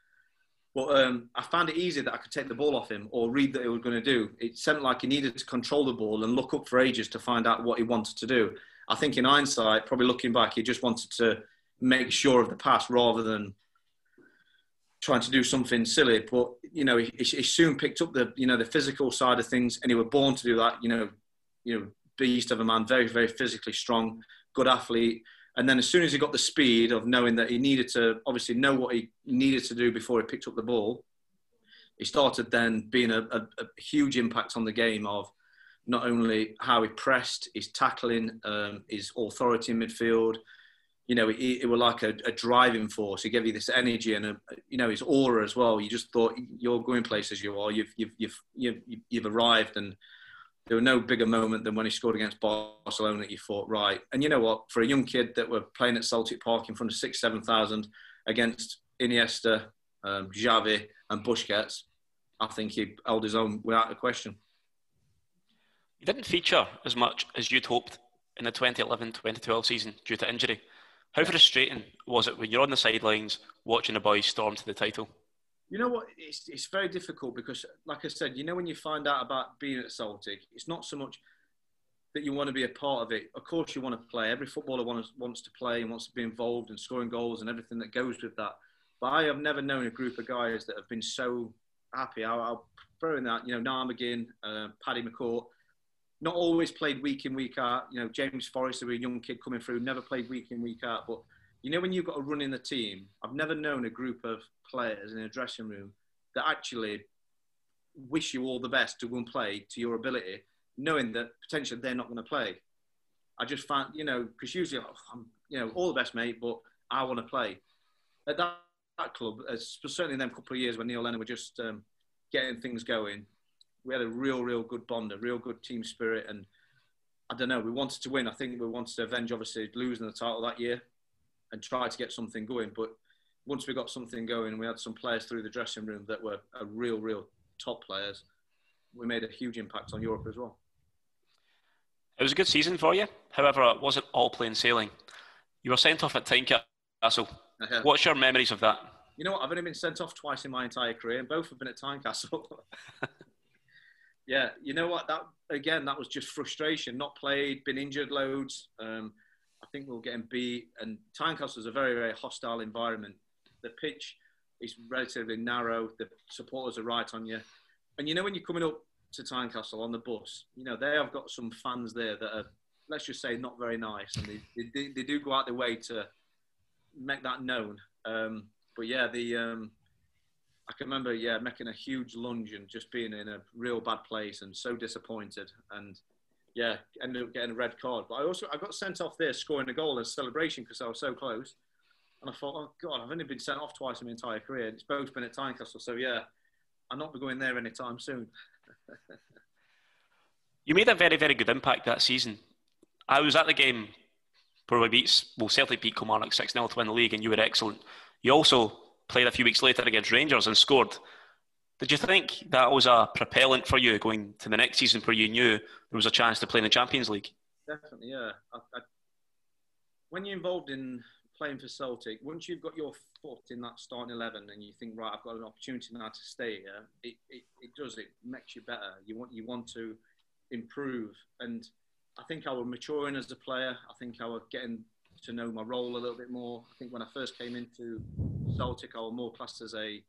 Speaker 2: But um, I found it easy that I could take the ball off him or read that he was going to do. It seemed like he needed to control the ball and look up for ages to find out what he wanted to do. I think in hindsight, probably looking back, he just wanted to make sure of the pass rather than trying to do something silly. But you know, he, he, soon picked up the you know the physical side of things, and he was born to do that. You know, you know, beast of a man, very very physically strong, good athlete. And then as soon as he got the speed of knowing that he needed to obviously know what he needed to do before he picked up the ball, he started then being a, a, a huge impact on the game of not only how he pressed, his tackling, um, his authority in midfield, you know, it, it was like a, a, driving force. He gave you this energy and, you know, his aura as well. You just thought you're going places you are. You've, you've, you've, you've, you've arrived and there was no bigger moment than when he scored against Barcelona that you thought, right. And you know what? For a young kid that were playing at Celtic Park in front of six, 7,000 against Iniesta, um, Xavi and Busquets, I think he held his own without a question.
Speaker 1: He didn't feature as much as you'd hoped in the 2011-2012 season due to injury. How frustrating was it when you're on the sidelines watching the boys storm to the title?
Speaker 2: You know what? It's, it's very difficult because, like I said, you know, when you find out about being at Celtic, it's not so much that you want to be a part of it. Of course, you want to play. Every footballer wants, wants to play and wants to be involved in scoring goals and everything that goes with that. But I have never known a group of guys that have been so happy. I'll, I'll throw in that, you know, McGinn, uh, Paddy McCourt, not always played week in week out. You know, James Forrest, a young kid coming through, never played week in week out. But you know, when you've got a run in the team, I've never known a group of players in a dressing room that actually wish you all the best to go and play to your ability, knowing that potentially they're not going to play. I just find you know, because usually oh, I'm, you know, all the best, mate, but I want to play. At that, that club, certainly in them couple of years when Neil Lennon were just um, getting things going, we had a real, real good bond, a real good team spirit, and I don't know. We wanted to win. I think we wanted to avenge, obviously, losing the title that year, and try to get something going. But once we got something going, we had some players through the dressing room that were a real, real top players. We made a huge impact on Europe as well.
Speaker 1: It was a good season for you. However, it wasn't all plain sailing. You were sent off at Tynecastle. What's your memories of that?
Speaker 2: You know what? I've only been sent off twice in my entire career, and both have been at Tynecastle. yeah, you know what? That again, that was just frustration. Not played, been injured loads. Um, think we were getting beat, and Tynecastle is a very, very hostile environment. The pitch is relatively narrow. The supporters are right on you, and you know when you're coming up to Tynecastle on the bus, you know they have got some fans there that are, let's just say, not very nice, and they, they, they do go out their way to make that known. Um, but yeah, the um, I can remember, yeah, making a huge lunge and just being in a real bad place and so disappointed. And yeah, ended up getting a red card. But I also I got sent off there scoring a goal as celebration because I was so close. And I thought, oh God, I've only been sent off twice in my entire career. It's both been at Tynecastle. So yeah, I'm not be going there anytime soon.
Speaker 1: you made a very, very good impact that season. I was at the game where we beat, well, Celtic beat Kilmarnock 6 0 to win the league, and you were excellent. You also played a few weeks later against Rangers and scored. Did you think that was a propellant for you going to the next season where you knew there was a chance to play in the Champions League?
Speaker 2: Definitely, yeah. I, I, when you're involved in playing for Celtic, once you've got your foot in that starting 11 and you think, right, I've got an opportunity now to stay here, it, it, it does, it makes you better. You want, you want to improve. And I think I was maturing as a player. I think I was getting to know my role a little bit more. I think when I first came into Celtic, I was more classed as a,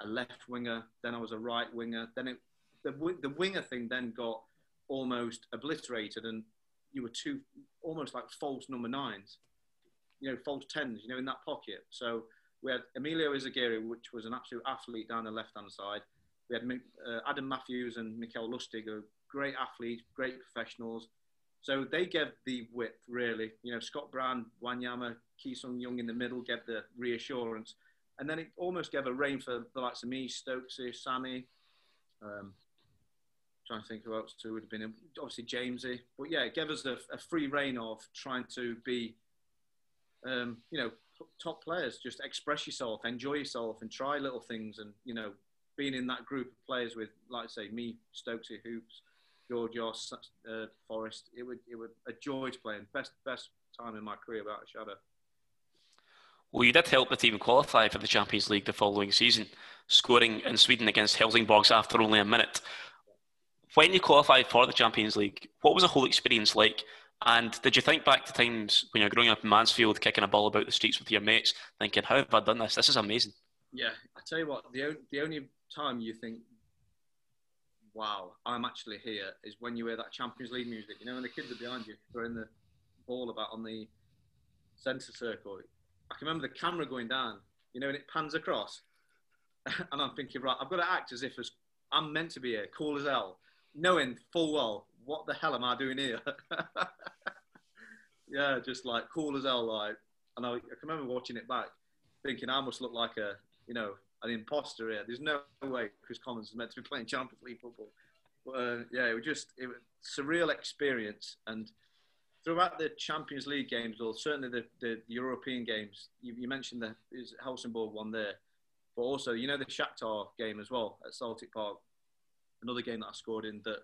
Speaker 2: a left winger. Then I was a right winger. Then it, the the winger thing then got almost obliterated, and you were two almost like false number nines, you know, false tens, you know, in that pocket. So we had Emilio Izaguirre, which was an absolute athlete down the left hand side. We had uh, Adam Matthews and Mikael Lustig, great athletes, great professionals. So they gave the width, really. You know, Scott Brown, Wanyama, Ki Sung Young in the middle gave the reassurance. And then it almost gave a rein for the likes of me, Stokesy, Sammy. Um, trying to think who else too would have been. Obviously, Jamesy. But yeah, it gave us a, a free rein of trying to be, um, you know, top players. Just express yourself, enjoy yourself, and try little things. And, you know, being in that group of players with, like I say, me, Stokesy, Hoops, Georgios, uh, Forrest. It would it would a joy to play and best best time in my career without a shadow.
Speaker 1: Well, you did help the team qualify for the Champions League the following season, scoring in Sweden against Helsingborgs after only a minute. When you qualified for the Champions League, what was the whole experience like? And did you think back to times when you're growing up in Mansfield, kicking a ball about the streets with your mates, thinking, "How have I done this? This is amazing."
Speaker 2: Yeah, I tell you what, the the only time you think wow, I'm actually here is when you hear that Champions League music. You know, when the kids are behind you throwing the ball about on the centre circle. I can remember the camera going down, you know, and it pans across. and I'm thinking, right, I've got to act as if as I'm meant to be here, cool as hell, knowing full well, what the hell am I doing here? yeah, just like cool as hell, like. And I, I can remember watching it back, thinking I must look like a, you know, an imposter here. There's no way Kris Commons is meant to be playing Champions League football. But, uh, yeah, it was just it was surreal experience. And throughout the Champions League games, or certainly the, the European games, you, you mentioned the Helsingborg one there, but also you know the Shakhtar game as well at Celtic Park, another game that I scored in. That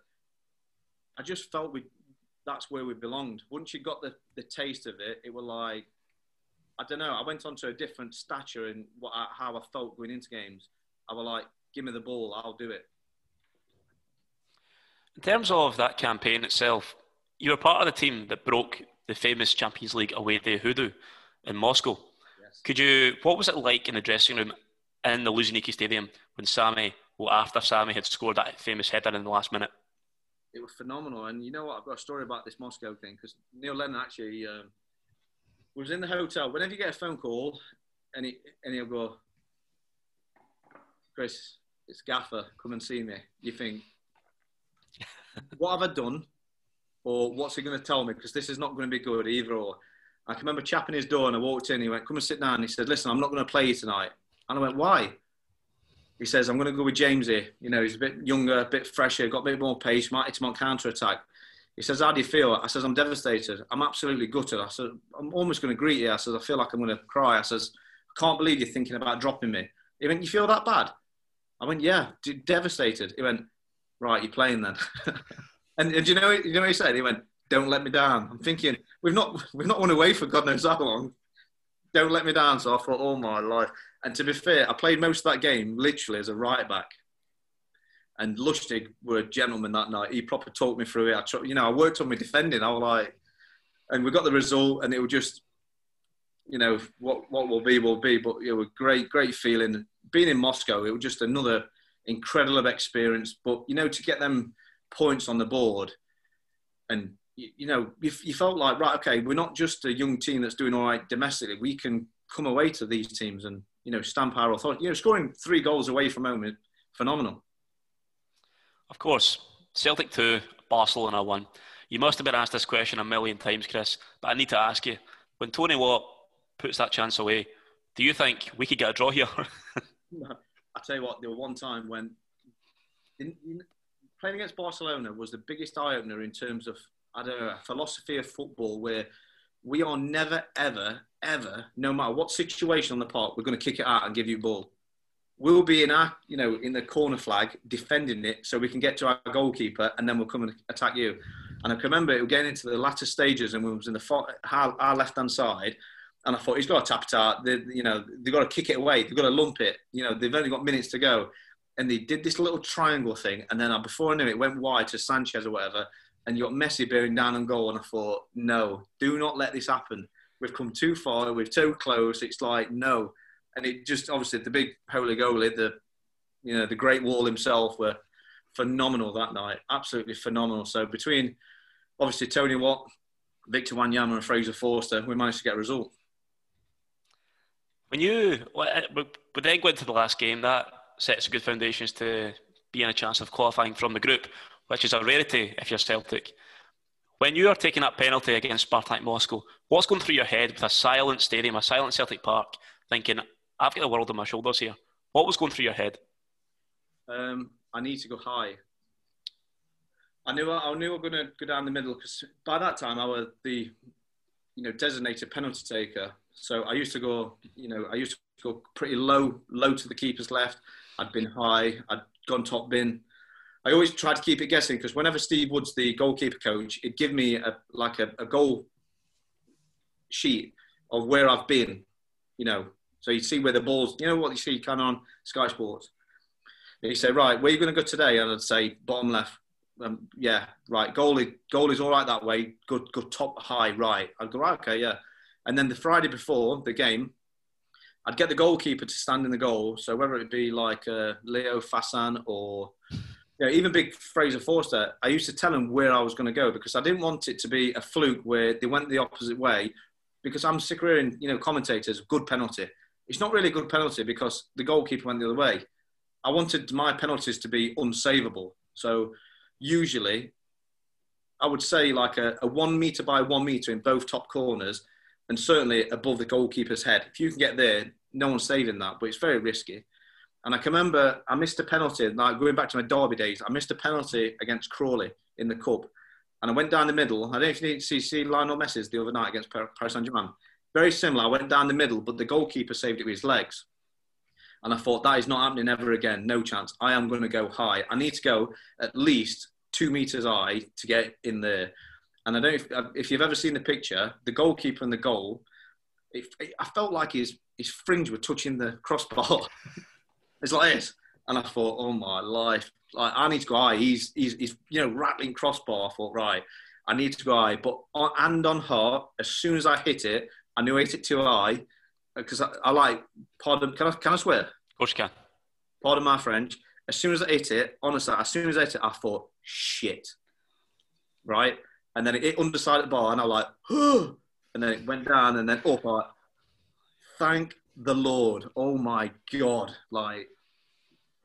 Speaker 2: I just felt we that's where we belonged. Once you got the, the taste of it, it was like I don't know. I went on to a different stature in what I, how I felt going into games. I was like, "Give me the ball, I'll do it."
Speaker 1: In terms of that campaign itself, you were part of the team that broke the famous Champions League away day hoodoo in Moscow. Yes. Could you? What was it like in the dressing room in the Luzhniki Stadium when Sammy, well, after Sammy had scored that famous header in the last minute?
Speaker 2: It was phenomenal, and you know what? I've got a story about this Moscow thing because Neil Lennon actually um, was in the hotel. Whenever you get a phone call, and, he, and he'll go, Kris, it's Gaffer, come and see me. You think, what have I done? Or what's he going to tell me? Because this is not going to be good either. Or I can remember chapping his door and I walked in. He went, come and sit down. He said, listen, I'm not going to play you tonight. And I went, why? He says, I'm going to go with Jamesy. You know, he's a bit younger, a bit fresher, got a bit more pace, might hit him on counter attack. He says, How do you feel? I says, I'm devastated. I'm absolutely gutted. I said, I'm almost going to greet you. I says, I feel like I'm going to cry. I says, I can't believe you're thinking about dropping me. He went, You feel that bad? I went, Yeah, devastated. He went, Right, you're playing then. and, and you know, you know what he said? He went, Don't let me down. I'm thinking, we've not we've not won away for God knows how long. Don't let me down. So I thought, all my life. And to be fair, I played most of that game literally as a right back. And Lustig were a gentleman that night. He proper talked me through it. I, you know, I worked on my defending. I was like, and we got the result, and it was just, you know, what what will be will be. But it was great, great feeling. Being in Moscow, it was just another incredible experience. But you know, to get them points on the board, and you, know, you, you felt like right, okay, we're not just a young team that's doing all right domestically. We can come away to these teams and you know stamp our authority. You know, scoring three goals away from home is phenomenal.
Speaker 1: Of course, Celtic 2, Barcelona 1. You must have been asked this question a million times, Kris, but I need to ask you when Tony Watt puts that chance away, do you think we could get a draw here?
Speaker 2: I tell you what, there was one time when playing against Barcelona was the biggest eye opener in terms of I don't know philosophy of football where we are never, ever, ever, no matter what situation on the park, we're going to kick it out and give you ball we'll be in our, you know, in the corner flag defending it so we can get to our goalkeeper and then we'll come and attack you. And I can remember it, was getting into the latter stages and we was in the our, our left hand side. And I thought he's got to tap it out. They, you know, they've got to kick it away. They've got to lump it. You know, they've only got minutes to go. And they did this little triangle thing. And then before I knew it, went wide to Sanchez or whatever. And you got Messi bearing down on goal. And I thought, no, do not let this happen. We've come too far. We're too close. It's like, no and it just obviously the big holy goalie, the you know the Great Wall himself, were phenomenal that night. Absolutely phenomenal. So between obviously Tony Watt, Victor Wanyama, and Fraser Forster, we managed to get a result.
Speaker 1: When you we'd eh, then go into the last game, that sets good foundations to be in a chance of qualifying from the group, which is a rarity if you're Celtic. When you are taking that penalty against Spartak Moscow, what's going through your head with a silent stadium, a silent Celtic Park, thinking, I've got the world on my shoulders here? What was going through your head?
Speaker 2: Um, I need to go high. I knew I, knew I was going to go down the middle because by that time I was the, you know, designated penalty taker. So I used to go, you know, I used to go pretty low, low to the keeper's left. I'd been high. I'd gone top bin. I always tried to keep it guessing because whenever Steve Woods the goalkeeper coach, it'd give me a, like a, a goal sheet of where I've been, you know. So you see where the balls, you know what you see kind of on Sky Sports. And you say, right, where are you going to go today? And I'd say bottom left. Um, yeah, right. Goalie, goalie's all right that way. Good, good top high, right. I'd go, right, okay, yeah. And then the Friday before the game, I'd get the goalkeeper to stand in the goal. So whether it be like uh, Leo Fasan or you know, even big Fraser Forster, I used to tell him where I was going to go because I didn't want it to be a fluke where they went the opposite way. Because I'm sick of hearing, you know, commentators, good penalty. It's not really a good penalty because the goalkeeper went the other way. I wanted my penalties to be unsavable. So usually, I would say like a, a one meter by one meter in both top corners, and certainly above the goalkeeper's head. If you can get there, no one's saving that, but it's very risky. And I can remember I missed a penalty, like going back to my Derby days, I missed a penalty against Crawley in the Cup. And I went down the middle. I don't know if you see, see Lionel Messi's the other night against Paris Saint Germain. Very similar. I went down the middle, but the goalkeeper saved it with his legs. And I thought, that is not happening ever again. No chance. I am going to go high. I need to go at least two meters high to get in there. And I don't know if, uh, if you've ever seen the picture, the goalkeeper and the goal, it, it, I felt like his, his fringe were touching the crossbar. It's like this. And I thought, oh my life, like I need to go high. He's, he's, he's you know, rattling crossbar. I thought, right, I need to go high. But on, and on heart, as soon as I hit it, I knew I hit it too high uh, because I, I, like, pardon, can I, can I swear? Of
Speaker 1: course you can.
Speaker 2: Pardon my French. As soon as I hit it, honestly, as soon as I hit it, I thought, shit. Right? And then it hit underside the bar, and I like, and then it went down, and then up. I like, thank the Lord. Oh my God. Like,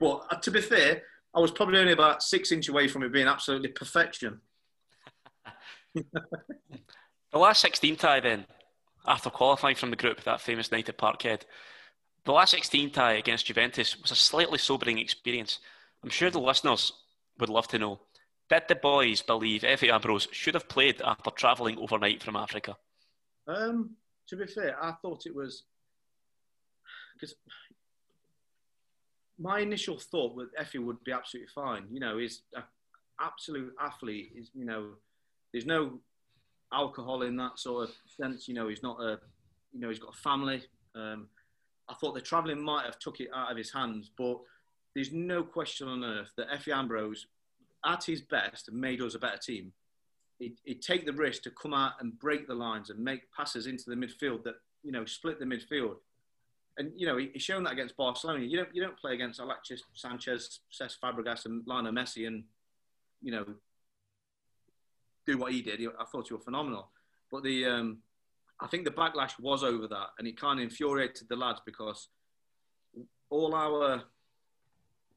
Speaker 2: but uh, to be fair, I was probably only about six inches away from it being absolutely perfection.
Speaker 1: the last 16 tie, then, after qualifying from the group, that famous night at Parkhead, the last 16 tie against Juventus was a slightly sobering experience. I'm sure the listeners would love to know did the boys believe Efe Ambrose should have played after travelling overnight from Africa?
Speaker 2: Um, to be fair, I thought it was because my initial thought was Efe would be absolutely fine. You know, he's an absolute athlete. Is you know, there's no alcohol in that sort of sense. You know, he's not a, you know, he's got a family. Um, I thought the travelling might have took it out of his hands, but there's no question on earth that Efe Ambrose, at his best, and made us a better team. He'd, he'd take the risk to come out and break the lines and make passes into the midfield that you know split the midfield and you know he's shown that against Barcelona. You don't you don't play against Alexis Sanchez, Cesc Fabregas, and Lionel Messi, and you know do what he did. I thought you were phenomenal, but the um, I think the backlash was over that, and it kind of infuriated the lads because all our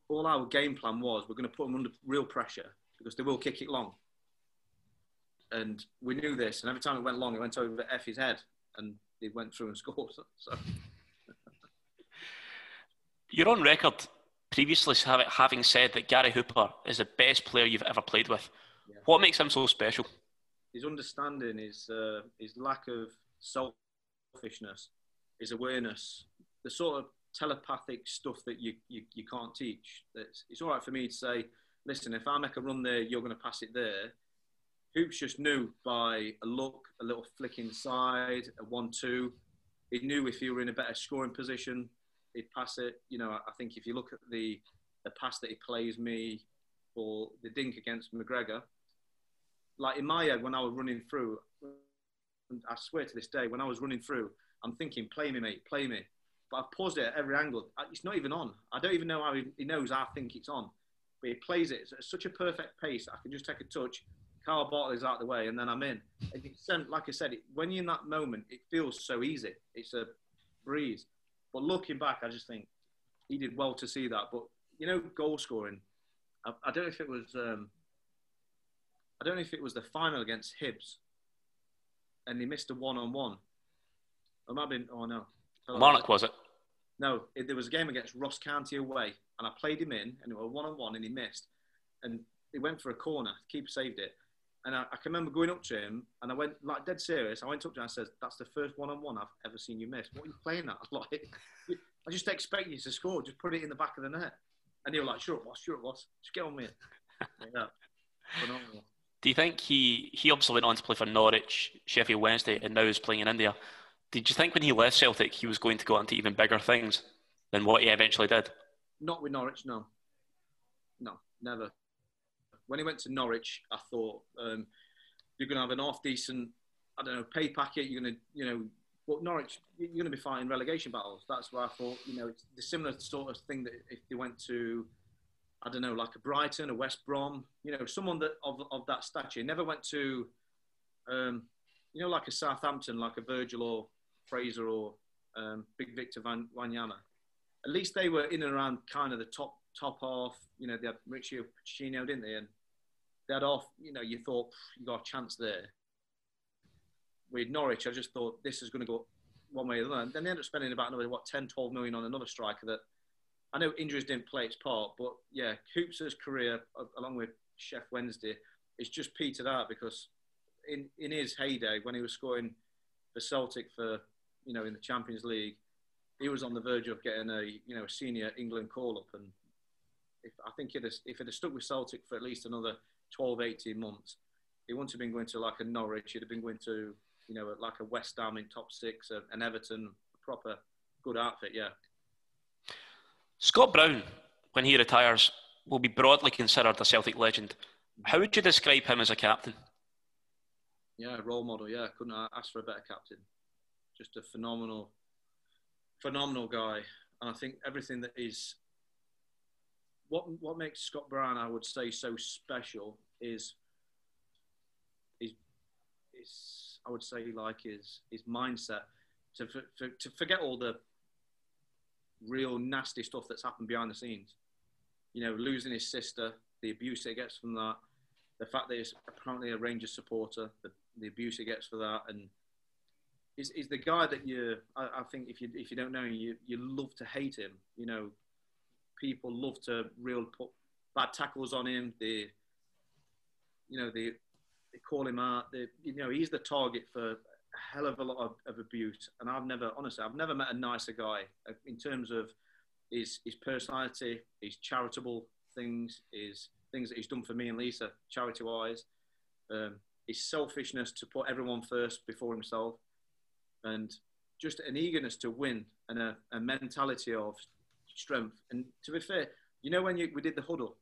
Speaker 2: all our game plan was we're going to put them under real pressure because they will kick it long, and we knew this. And every time it went long, it went over Efe's head, and they went through and scored. So.
Speaker 1: You're on record previously having said that Gary Hooper is the best player you've ever played with. Yeah. What makes him so special?
Speaker 2: His understanding, his, uh, his lack of selfishness, his awareness, the sort of telepathic stuff that you, you, you can't teach. It's, it's all right for me to say, listen, if I make a run there, you're going to pass it there. Hoops just knew by a look, a little flick inside, a one-two. He knew if you were in a better scoring position, he'd pass it. You know, I think if you look at the the pass that he plays me for the dink against McGregor, like in my head when I was running through, I swear to this day, when I was running through, I'm thinking, play me, mate, play me. But I've paused it at every angle. It's not even on. I don't even know how he knows I think it's on. but he plays it at such a perfect pace. I can just take a touch, Kyle Bartley's out of the way, and then I'm in. And it's, like I said, it, when you're in that moment, it feels so easy. It's a breeze. But looking back, I just think he did well to see that. But you know, goal scoring. I, I don't know if it was. Um, I don't know if it was the final against Hibs, and he missed a one-on-one. Been. Oh no.
Speaker 1: Marnock was it?
Speaker 2: No, it, there was a game against Ross County away, and I played him in, and it was one-on-one, and he missed, and he went for a corner. Keeper saved it, and I, I, can remember going up to him, and I went like dead serious. I went up to him and I said, "That's the first one-on-one I've ever seen you miss. What are you playing at?" Like, I just expect you to score. Just put it in the back of the net. And he was like, "Sure it was, sure it was. Just get on with it." yeah, phenomenal.
Speaker 1: Do you think he he obviously went on to play for Norwich, Sheffield Wednesday, and now is playing in India? Did you think when he left Celtic he was going to go on to even bigger things than what he eventually did?
Speaker 2: Not with Norwich, no. No, never. When he went to Norwich, I thought um, you're going to have an off decent, I don't know, pay packet. You're going to, you know, but Norwich, you're going to be fighting relegation battles. That's why I thought, you know, it's the similar sort of thing that if they went to I don't know, like a Brighton, a West Brom, you know, someone that of, of that stature. Never went to, um, you know, like a Southampton, like a Virgil or Fraser or um, Big Victor Van, Wanyama. At least they were in and around kind of the top top half. You know, they had Richie Pochettino, didn't they? And they had off. You know, you thought you got a chance there. With Norwich, I just thought this is going to go one way or the other. And then they ended up spending about another what 10, 12 million on another striker that I know injuries didn't play its part, but yeah, Hoops' career, along with Sheff Wednesday, is just petered out because in, in his heyday, when he was scoring for Celtic for, you know, in the Champions League, he was on the verge of getting a, you know, a senior England call-up. And if, I think if it had stuck with Celtic for at least another 12, 18 months, he wouldn't have been going to like a Norwich, he'd have been going to, you know, like a West Ham in top six, an Everton, a proper good outfit, yeah.
Speaker 1: Scott Brown, when he retires, will be broadly considered a Celtic legend. How would you describe him as a captain?
Speaker 2: Yeah, role model. Yeah, couldn't ask for a better captain. Just a phenomenal, phenomenal guy. And I think everything that is what what makes Scott Brown, I would say, so special is is is I would say like his his mindset to for, to forget all the real nasty stuff that's happened behind the scenes. You know, losing his sister, the abuse he gets from that, the fact that he's apparently a Rangers supporter, the, the abuse he gets for that, and he's, he's the guy that you, I, I, think, if you if you don't know, him, you you love to hate him. You know, people love to real put bad tackles on him. They, you know, they they call him out. They, you know, he's the target for a hell of a lot of, of, abuse, and I've never, honestly, I've never met a nicer guy uh, in terms of his his personality, his charitable things, his things that he's done for me and Lisa, charity wise, um, his selfishness to put everyone first before himself, and just an eagerness to win and a, a mentality of strength. And to be fair, you know when you, we did the huddle,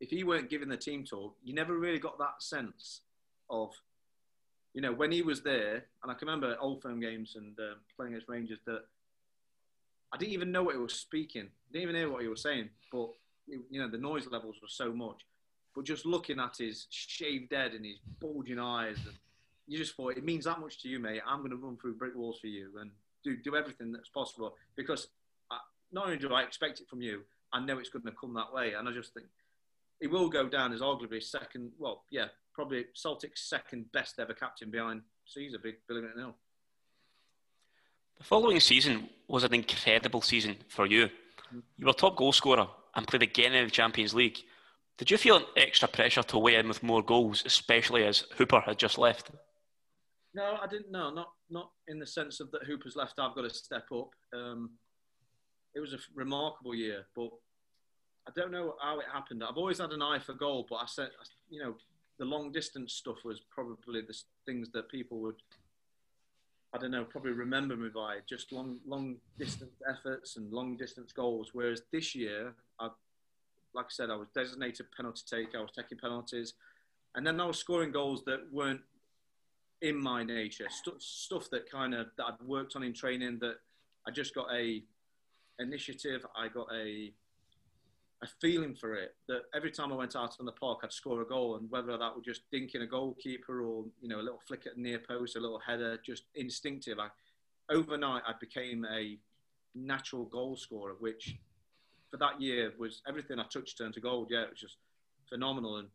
Speaker 2: if he weren't giving the team talk, you never really got that sense of you know, when he was there, and I can remember old firm games and uh, playing against Rangers that I didn't even know what he was speaking. I didn't even hear what he was saying, but you know, the noise levels were so much. But just looking at his shaved head and his bulging eyes, and you just thought it means that much to you, mate. I'm going to run through brick walls for you and do do everything that's possible because I, not only do I expect it from you, I know it's going to come that way, and I just think it will go down as arguably second. Well, yeah, probably Celtic's second best ever captain behind Caesar, big Billy McNeill.
Speaker 1: The following season was an incredible season for you. Mm-hmm. You were top goal scorer and played again in the Champions League. Did you feel an extra pressure to weigh in with more goals, especially as Hooper had just left?
Speaker 2: No, I didn't. No, not not in the sense of that Hooper's left. I've got to step up. Um, it was a remarkable year, but I don't know how it happened. I've always had an eye for goal, but I said, you know, the long distance stuff was probably the things that people would I don't know, probably remember me by just long, long distance efforts and long distance goals. Whereas this year, I, like I said, I was designated penalty taker. I was taking penalties, and then I was scoring goals that weren't in my nature. St- stuff that kind of that I'd worked on in training. That I just got a initiative. I got a a feeling for it that every time I went out on the park, I'd score a goal, and whether that was just dinking a goalkeeper or you know a little flick at near post, a little header, just instinctive. I, overnight, I became a natural goal scorer, which for that year was everything I touched turned to gold. Yeah, it was just phenomenal, and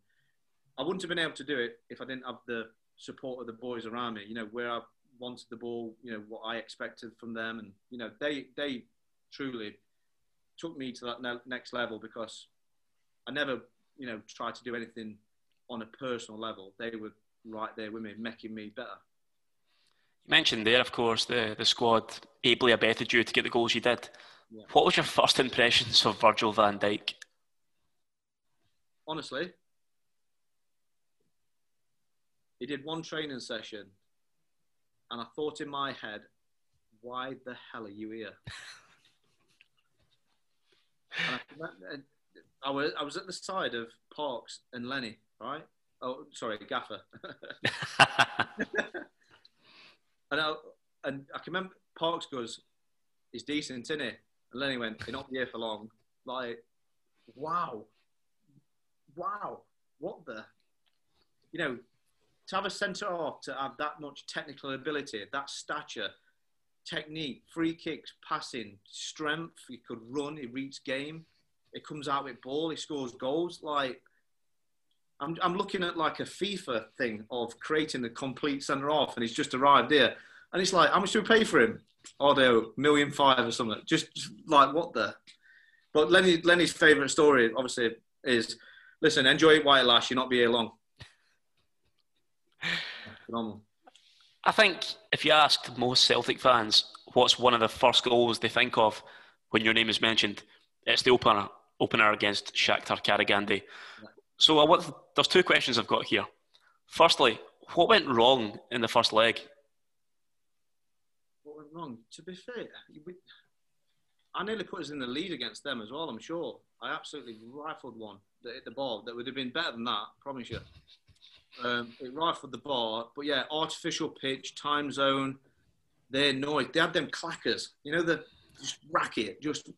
Speaker 2: I wouldn't have been able to do it if I didn't have the support of the boys around me. You know, where I wanted the ball, you know, what I expected from them, and you know, they they truly took me to that next level because I never, you know, tried to do anything on a personal level. They were right there with me, making me better.
Speaker 1: You mentioned there, of course, the, the squad ably abetted you to get the goals you did. Yeah. What was your first impressions of Virgil van Dijk?
Speaker 2: Honestly, he did one training session, and I thought in my head, why the hell are you here? I, uh, I, was I was at the side of Parks and Lenny, right? Oh, sorry, Gaffer. and I and I can remember Parks goes, "He's decent, isn't he?" And Lenny went, "He's not here for long." Like, wow, wow, what the, you know, to have a centre half to have that much technical ability, that stature, technique, free kicks, passing, strength. He could run. He reads game. He comes out with ball. He scores goals. Like I'm, I'm looking at like a FIFA thing of creating the complete centre half, and he's just arrived here. And it's like, how much do we pay for him? Oh, no, million five or something. Just, just like what the? But Lenny, Lenny's favourite story, obviously, is listen, enjoy it while it lasts. You'll not be here long. Phenomenal.
Speaker 1: I think if you asked most Celtic fans what's one of the first goals they think of when your name is mentioned, it's the opener opener against Shakhtar Karagandy. Yeah. So want, there's two questions I've got here. Firstly, what went wrong in the first leg?
Speaker 2: What went wrong? To be fair, I nearly put us in the lead against them as well. I'm sure. I absolutely rifled one that hit the ball. That would have been better than that. I promise you. Um, it rifled the bar, but yeah, artificial pitch, time zone, their noise. They had them clackers, you know, the just racket, just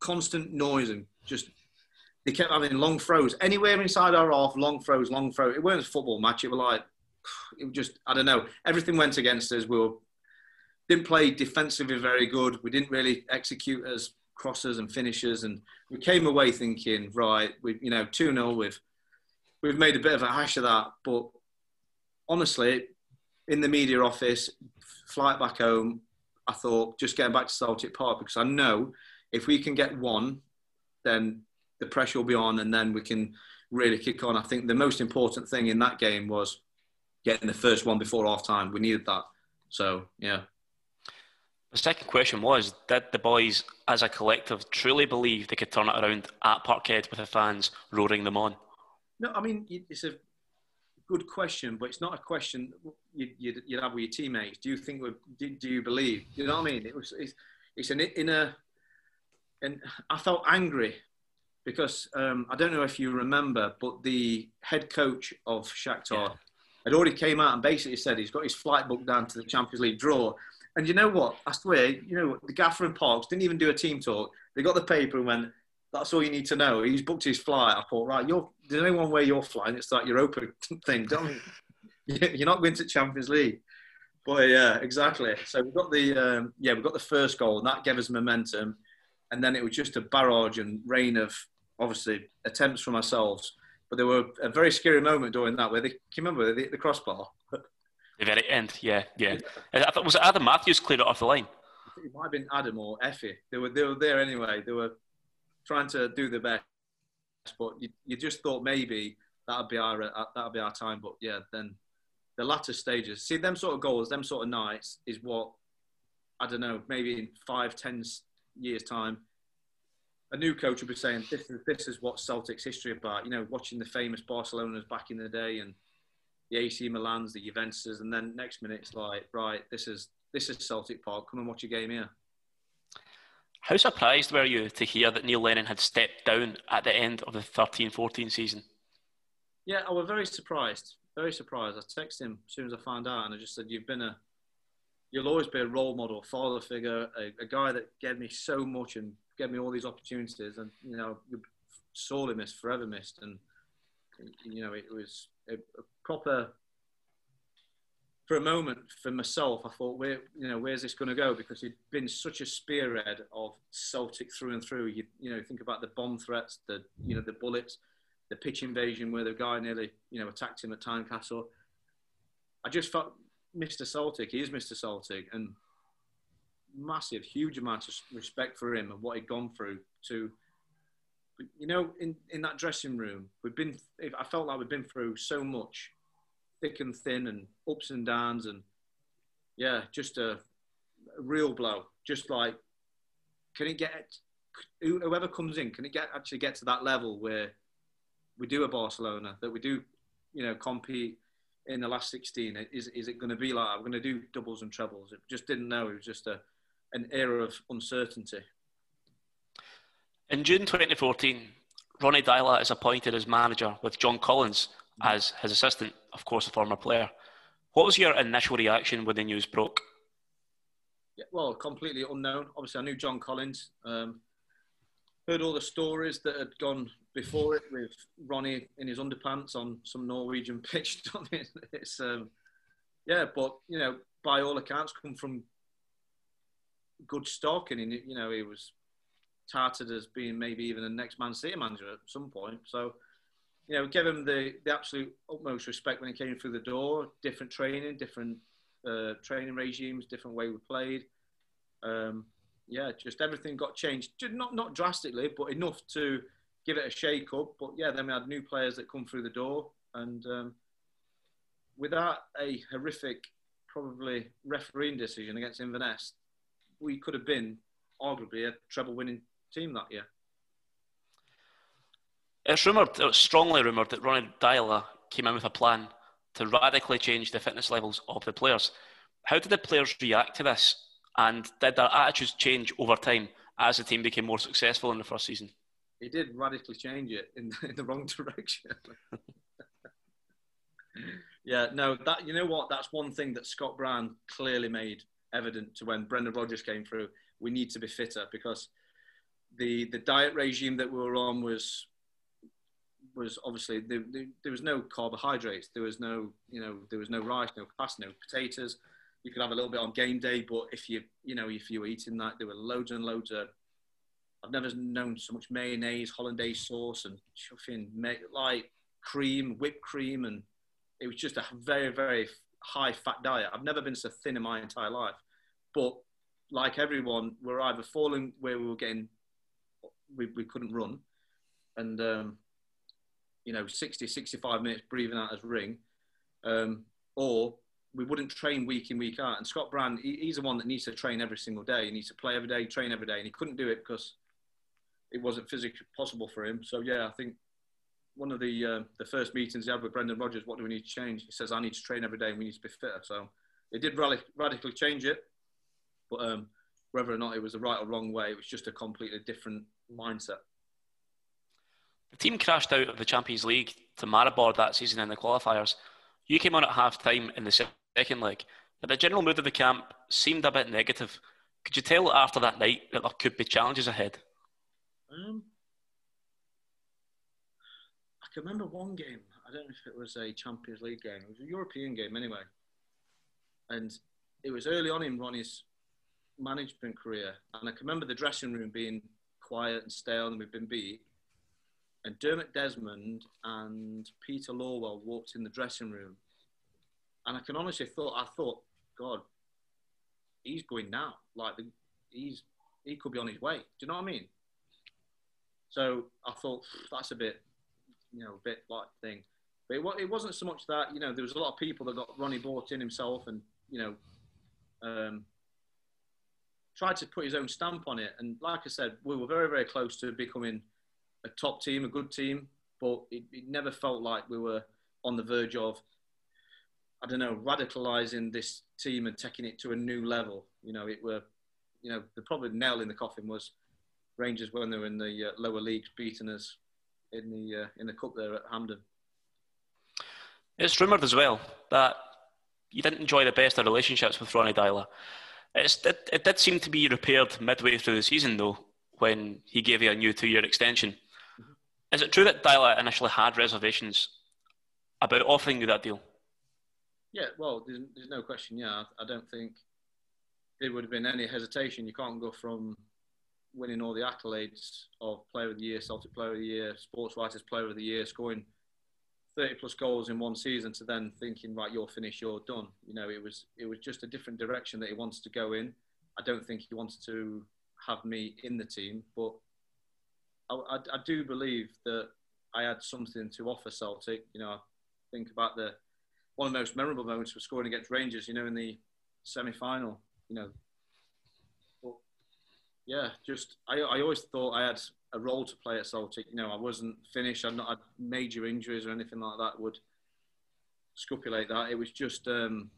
Speaker 2: constant noise, and just they kept having long throws anywhere inside our half, long throws, long throw. It weren't a football match. It was like it was just I don't know. Everything went against us. We were didn't play defensively very good. We didn't really execute as crossers and finishers, and we came away thinking, right, we you know two 0 with we've made a bit of a hash of that. But honestly, in the media office, flight back home, I thought just getting back to Celtic Park because I know if we can get one, then the pressure will be on, and then we can really kick on. I think the most important thing in that game was getting the first one before half time. We needed that. So yeah.
Speaker 1: The second question was Did the boys, as a collective, truly believe they could turn it around at Parkhead with the fans roaring them on?
Speaker 2: No, I mean it's a good question, but it's not a question you'd, you'd, you'd have with your teammates. Do you think? Do, do you believe? You know what I mean? It was. It's, it's an inner, and I felt angry because um, I don't know if you remember, but the head coach of Shakhtar yeah. had already came out and basically said he's got his flight booked down to the Champions League draw. And you know what? I swear, you know, the gaffer and Parks didn't even do a team talk. They got the paper and went, that's all you need to know. He's booked his flight. I thought, right, you're, does anyone where you're flying? It's like Europa thing. Don't you're not going to Champions League. But yeah, exactly. So we got the um, yeah we got the first goal, and that gave us momentum. And then it was just a barrage and rain of obviously attempts from ourselves. But there were a very scary moment during that where they can you remember the, the crossbar.
Speaker 1: The very end, yeah, yeah. I thought was it Adam Matthews cleared it off the line.
Speaker 2: It might have been Adam or Efe. They were they were there anyway. They were trying to do the best, but you, you just thought maybe that'd be our uh, that'd be our time. But yeah, then the latter stages, see them sort of goals, them sort of nights is what I don't know. Maybe in five, ten years time, a new coach will be saying this is this is what Celtic's history about. You know, watching the famous Barcelona's back in the day and the AC Milan's, the Juventus, and then next minute it's like, right, this is this is Celtic Park. Come and watch a game here.
Speaker 1: How surprised were you to hear that Neil Lennon had stepped down at the end of the 13 14 season?
Speaker 2: Yeah, I was very surprised. Very surprised. I texted him as soon as I found out and I just said, You've been a, you'll always be a role model, father figure, a, a guy that gave me so much and gave me all these opportunities. And, you know, you're sorely missed, forever missed, and you know it was a, a proper. For a moment, for myself, I thought, where you know, where's this going to go? Because he'd been such a spearhead of Celtic through and through. You, you know, think about the bomb threats, the you know, the bullets, the pitch invasion where the guy nearly you know attacked him at Tynecastle. I just felt Mr. Celtic. He is Mr. Celtic, and massive, huge amount of respect for him and what he'd gone through to you know, in, in that dressing room, we've been, I felt like we've been through so much, thick and thin, and ups and downs, and yeah, just a, real blow. Just like, can it get, whoever comes in, can it get actually get to that level where we do a Barcelona, that we do, you know, compete in the last 16? Is, is it going to be like, we're going to do doubles and trebles? It just didn't know. It was just a, an era of uncertainty.
Speaker 1: In June 2014, Ronny Deila is appointed as manager with John Collins as his assistant, of course, a former player. What was your initial reaction when the news broke?
Speaker 2: Yeah, well, completely unknown. Obviously, I knew John Collins. Um, heard all the stories that had gone before it with Ronny in his underpants on some Norwegian pitch. it's um, yeah, but you know, by all accounts, come from good stock, and you know, he was touted as being maybe even the next Man City manager at some point. So, you know, give him the, the absolute utmost respect when he came through the door. Different training, different uh, training regimes, different way we played. Um, yeah, just everything got changed. Not not drastically, but enough to give it a shake up. But yeah, then we had new players that come through the door, and um, without a horrific, probably refereeing decision against Inverness, we could have been arguably a treble winning team that year.
Speaker 1: It's rumoured, it's strongly rumoured that Ronny Deila came in with a plan to radically change the fitness levels of the players. How did the players react to this? And did their attitudes change over time as the team became more successful in the first season?
Speaker 2: He did radically change it in, in the wrong direction. yeah, no, that you know what? That's one thing that Scott Brown clearly made evident to when Brendan Rodgers came through. We need to be fitter because the the diet regime that we were on was was obviously there, there, there, was no carbohydrates. There was no you know there was no rice no pasta no potatoes. You could have a little bit on game day but if you you know if you were eating that there were loads and loads of I've never known so much mayonnaise hollandaise sauce and chuffing like cream whipped cream and it was just a very very high fat diet. I've never been so thin in my entire life but like everyone we're either falling where we were getting we, we couldn't run. And, um, you know, 60, 65 minutes breathing out as ring. Um, or we wouldn't train week in, week out. And Scott Brown, he, he's the one that needs to train every single day. He needs to play every day, train every day. And he couldn't do it because it wasn't physically possible for him. So, yeah, I think one of the uh, the first meetings he had with Brendan Rodgers, what do we need to change? He says, I need to train every day and we need to be fitter. So it did radically change it. But um, whether or not it was the right or wrong way, it was just a completely different mindset.
Speaker 1: The team crashed out of the Champions League to Maribor that season in the qualifiers. You came on at half time in the second leg, but the general mood of the camp seemed a bit negative. Could you tell after that night that there could be challenges ahead? Um,
Speaker 2: I can remember one game. I don't know if it was a Champions League game. It was a European game anyway. And it was early on in Ronny's management career. And I can remember the dressing room being quiet and stale and we've been beat. And Dermot Desmond and Peter Lawwell walked in the dressing room. And I can honestly thought, I thought, God, he's going now. Like, he's, he could be on his way. Do you know what I mean? So I thought, that's a bit, you know, a bit like thing. But it, it wasn't so much that, you know, there was a lot of people that got Ronny bought in himself and, you know, um, tried to put his own stamp on it. And like I said, we were very, very close to becoming a top team, a good team, but it, it never felt like we were on the verge of, I don't know, radicalizing this team and taking it to a new level. You know, it were, you know, the probably nail in the coffin was Rangers when they were in the uh, lower leagues beating us in the uh, in the cup there at Hampden.
Speaker 1: It's rumoured as well that you didn't enjoy the best of relationships with Ronny. It's, it, it did seem to be repaired midway through the season, though, when he gave you a new two year extension. Is it true that Deila initially had reservations about offering you that deal?
Speaker 2: Yeah, well, there's, there's no question. Yeah, I, I don't think there would have been any hesitation. You can't go from winning all the accolades of Player of the Year, Celtic Player of the Year, Sports Writers Player of the Year, scoring 30 plus goals in one season to then thinking, right, you're finished, you're done. You know, it was it was just a different direction that he wanted to go in. I don't think he wanted to have me in the team, but I, I, I do believe that I had something to offer Celtic. You know, I think about the one of the most memorable moments was scoring against Rangers. You know, in the semi-final. You know, but yeah, just I, I always thought I had a role to play at Celtic. You know, I wasn't finished. I'd not had major injuries or anything like that would scupulate that. It was just, um,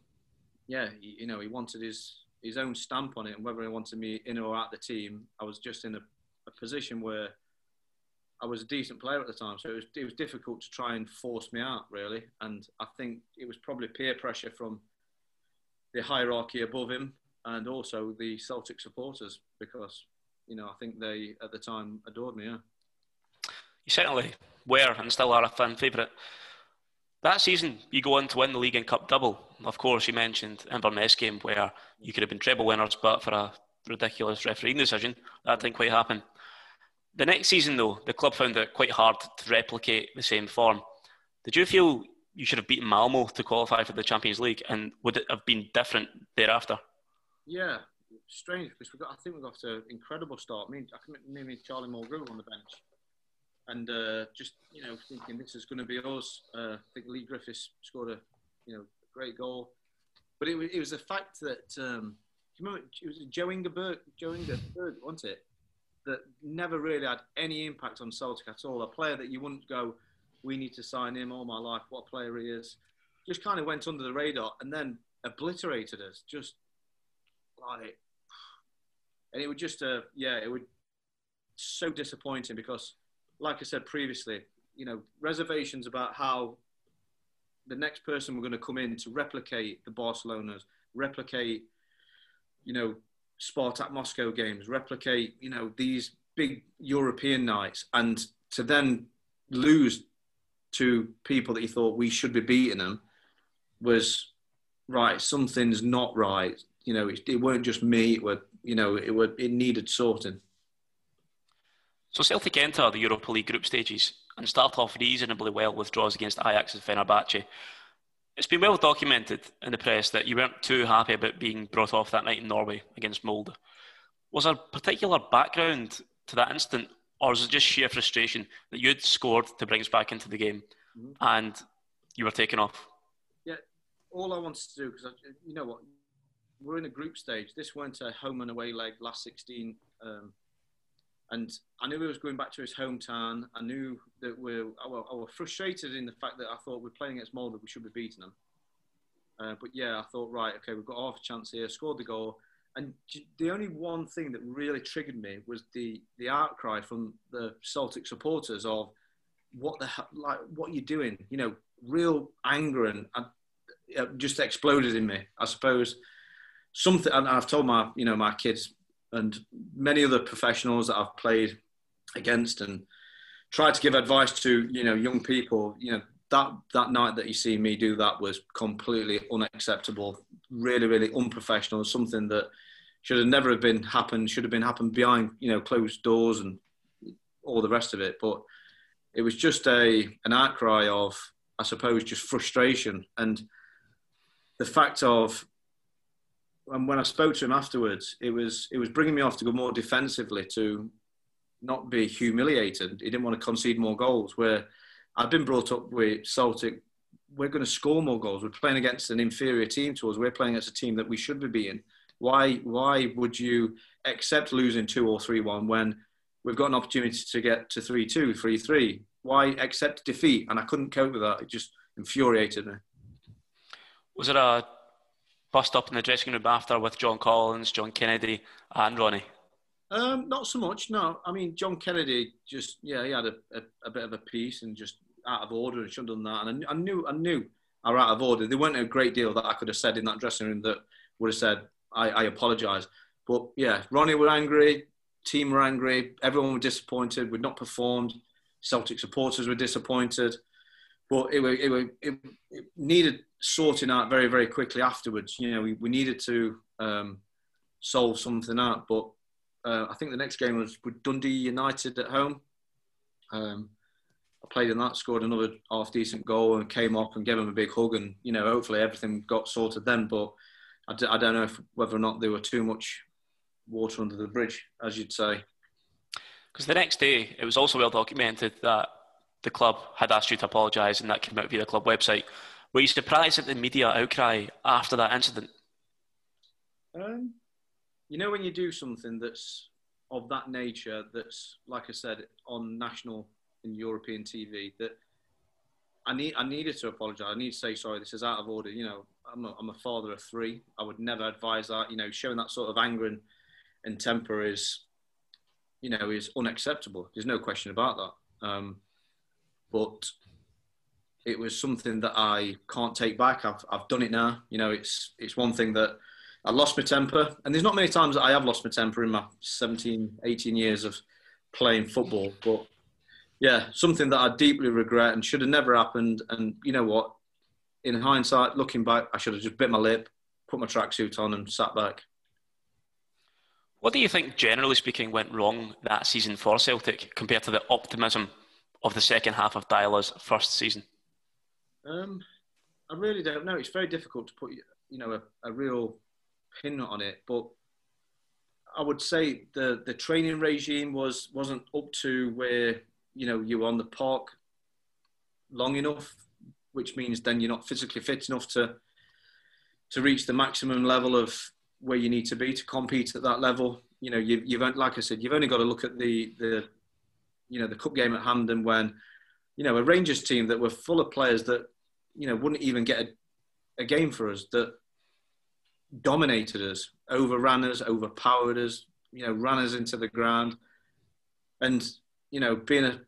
Speaker 2: yeah, you, you know, he wanted his his own stamp on it, and whether he wanted me in or out the team, I was just in a, a position where I was a decent player at the time, so it was it was difficult to try and force me out really. And I think it was probably peer pressure from the hierarchy above him, and also the Celtic supporters because you know I think they at the time adored me. Yeah.
Speaker 1: You certainly were and still are a fan favourite. That season, you go on to win the league and cup double. Of course, you mentioned Inverness game where you could have been treble winners, but for a ridiculous refereeing decision, that didn't quite happen. The next season, though, the club found it quite hard to replicate the same form. Did you feel you should have beaten Malmo to qualify for the Champions League, and would it have been different thereafter?
Speaker 2: Yeah, strange because we got. I think we got an incredible start. I mean, I can maybe Charlie Mulgrew on the bench, and uh, just you know thinking this is going to be us. Uh, I think Leigh Griffiths scored a you know great goal, but it was it was the fact that um, do you remember it was Jo Inge Berget, Joe Ingeberg, wasn't it? That never really had any impact on Celtic at all. A player that you wouldn't go, we need to sign him all my life. What a player he is. Just kind of went under the radar and then obliterated us. Just like, and it would just, uh, yeah, it would so disappointing because, like I said previously, you know, reservations about how the next person we're going to come in to replicate the Barcelonas, replicate, you know, Spartak Moscow games, replicate, you know, these big European nights, and to then lose to people that you thought we should be beating them was right. Something's not right you know, it, it weren't just me. It were, you know, it were, it needed sorting.
Speaker 1: So Celtic enter the Europa League group stages and start off reasonably well with draws against Ajax and Fenerbahce. It's been well documented in the press that you weren't too happy about being brought off that night in Norway against Molde. Was there a particular background to that incident, or was it just sheer frustration that you'd scored to bring us back into the game mm-hmm. and you were taken off?
Speaker 2: Yeah, all I wanted to do, because you know what, we're in a group stage. This went a home and away leg last 16. Um, and I knew he was going back to his hometown. I knew that we're, I was frustrated in the fact that I thought we're playing against Molde, we should be beating them. Uh, but yeah, I thought, right, okay, we've got half a chance here, scored the goal. And the only one thing that really triggered me was the, the outcry from the Celtic supporters of what the like, what are you doing? You know, real anger and uh, just exploded in me. I suppose something, and I've told my, you know, my kids and many other professionals that I've played against and tried to give advice to, you know, young people, you know, that, that night that you see me do that was completely unacceptable, really, really unprofessional, something that should have never have been happened, should have been happened behind, you know, closed doors and all the rest of it. But it was just a, an outcry of, I suppose, just frustration and the fact of and when I spoke to him afterwards, it was it was bringing me off to go more defensively to not be humiliated. He didn't want to concede more goals. Where I've been brought up with Celtic, we're going to score more goals. We're playing against an inferior team to us. We're playing against a team that we should be beating. Why why would you accept losing two or three one when we've got an opportunity to get to three two, three three? Why accept defeat? And I couldn't cope with that. It just infuriated me.
Speaker 1: Was it a bust up in the dressing room after with John Collins, John Kennedy, and Ronny?
Speaker 2: Um, not so much. No, I mean John Kennedy just yeah he had a, a, a, bit of a piece and just out of order and shouldn't have done that. And I, I knew I knew I were out of order. There weren't a great deal that I could have said in that dressing room that would have said I, I apologise. But yeah, Ronny were angry, team were angry, everyone were disappointed. We'd not performed. Celtic supporters were disappointed, but it, it, it, it needed sorting out very, very quickly afterwards. You know, we, we needed to um, solve something out. But uh, I think the next game was with Dundee United at home. Um, I played in that, scored another half decent goal, and came up and gave them a big hug. And you know, hopefully everything got sorted then. But I d- I don't know if, whether or not there were too much water under the bridge, as you'd say.
Speaker 1: Because the next day, it was also well documented that the club had asked you to apologise, and that came out via the club website. Were you surprised at the media outcry after that incident?
Speaker 2: Um, you know, when you do something that's of that nature, that's like I said on national and European TV, that I need I needed to apologise. I need to say sorry. This is out of order. You know, I'm a, I'm a father of three. I would never advise that. You know, showing that sort of anger and, and temper is, you know, is unacceptable. There's no question about that. Um, but it was something that I can't take back. I've I've done it now. You know, it's it's one thing that I lost my temper, and there's not many times that I have lost my temper in my 17, 18 years of playing football. But yeah, something that I deeply regret and should have never happened. And you know what? In hindsight, looking back, I should have just bit my lip, put my tracksuit on, and sat back.
Speaker 1: What do you think, generally speaking, went wrong that season for Celtic compared to the optimism of the second half of Deila's first season?
Speaker 2: Um, I really don't know. It's very difficult to put, you know, a, a real pin on it, but I would say the the training regime was wasn't up to where you know you were on the park long enough, which means then you're not physically fit enough to to reach the maximum level of where you need to be to compete at that level. You know, you've, you've like I said, you've only got to look at the the you know the cup game at Hampden when you know a Rangers team that were full of players that you know wouldn't even get a, a game for us that dominated us, overran us, overpowered us, you know, ran us into the ground. And, you know, being a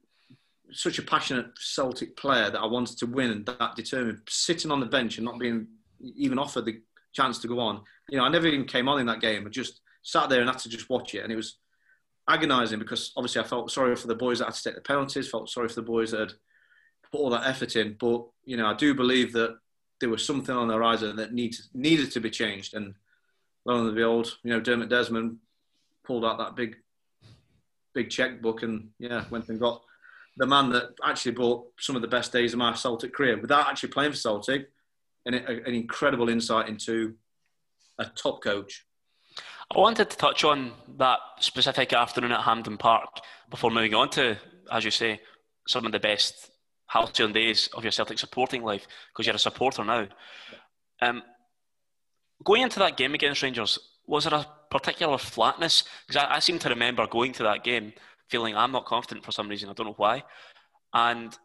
Speaker 2: such a passionate Celtic player that I wanted to win and that determined, sitting on the bench and not being even offered the chance to go on. You know, I never even came on in that game. I just sat there and had to just watch it. And it was agonising because obviously I felt sorry for the boys that had to take the penalties, felt sorry for the boys that had put all that effort in. But, you know, I do believe that there was something on the horizon that needed needed to be changed. And lo and behold, you know, Dermot Desmond pulled out that big, big checkbook and yeah, went and got the man that actually brought some of the best days of my Celtic career without actually playing for Celtic, and an incredible insight into a top coach.
Speaker 1: I wanted to touch on that specific afternoon at Hampden Park before moving on to, as you say, some of the best halcyon days of your Celtic supporting life because you're a supporter now. Um, going into that game against Rangers, was there a particular flatness? Because I, I, seem to remember going to that game feeling I'm not confident for some reason. I don't know why. And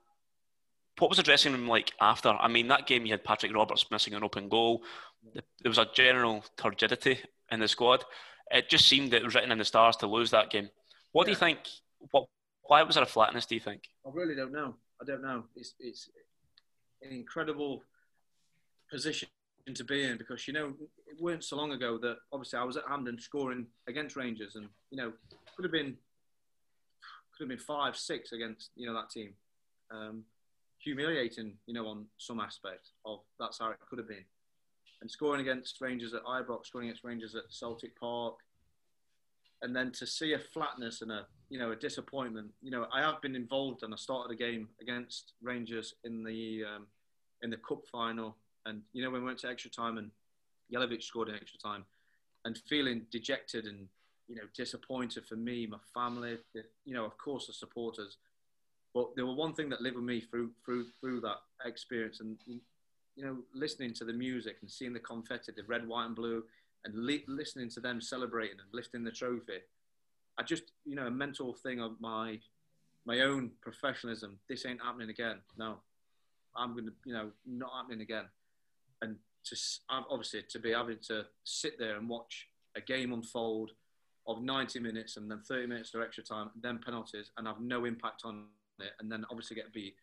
Speaker 1: what was the dressing room like after? I mean, that game you had Patrick Roberts missing an open goal. There was a general turgidity in the squad. It just seemed that it was written in the stars to lose that game. What yeah. do you think? What? Why was there a flatness? Do you think?
Speaker 2: I really don't know. I don't know. It's it's an incredible position to be in because you know it weren't so long ago that obviously I was at Hampden scoring against Rangers and you know could have been could have been five six against you know that team. Um, humiliating, you know, on some aspect of that's how it could have been. And scoring against Rangers at Ibrox, scoring against Rangers at Celtic Park, and then to see a flatness and a you know a disappointment. You know, I have been involved and I started a game against Rangers in the um, in the cup final, and you know when we went to extra time and Jelavic scored in extra time, and feeling dejected and you know disappointed for me, my family, you know, of course the supporters. But there was one thing that lived with me through through through that experience, and you know, listening to the music and seeing the confetti, the red, white, and blue, and li- listening to them celebrating and lifting the trophy, I just, you know, a mental thing of my my own professionalism. This ain't happening again. No, I'm to, you know, not happening again. And to obviously to be having to sit there and watch a game unfold of 90 minutes and then 30 minutes of extra time, then penalties, and have no impact on it, and then obviously get beat.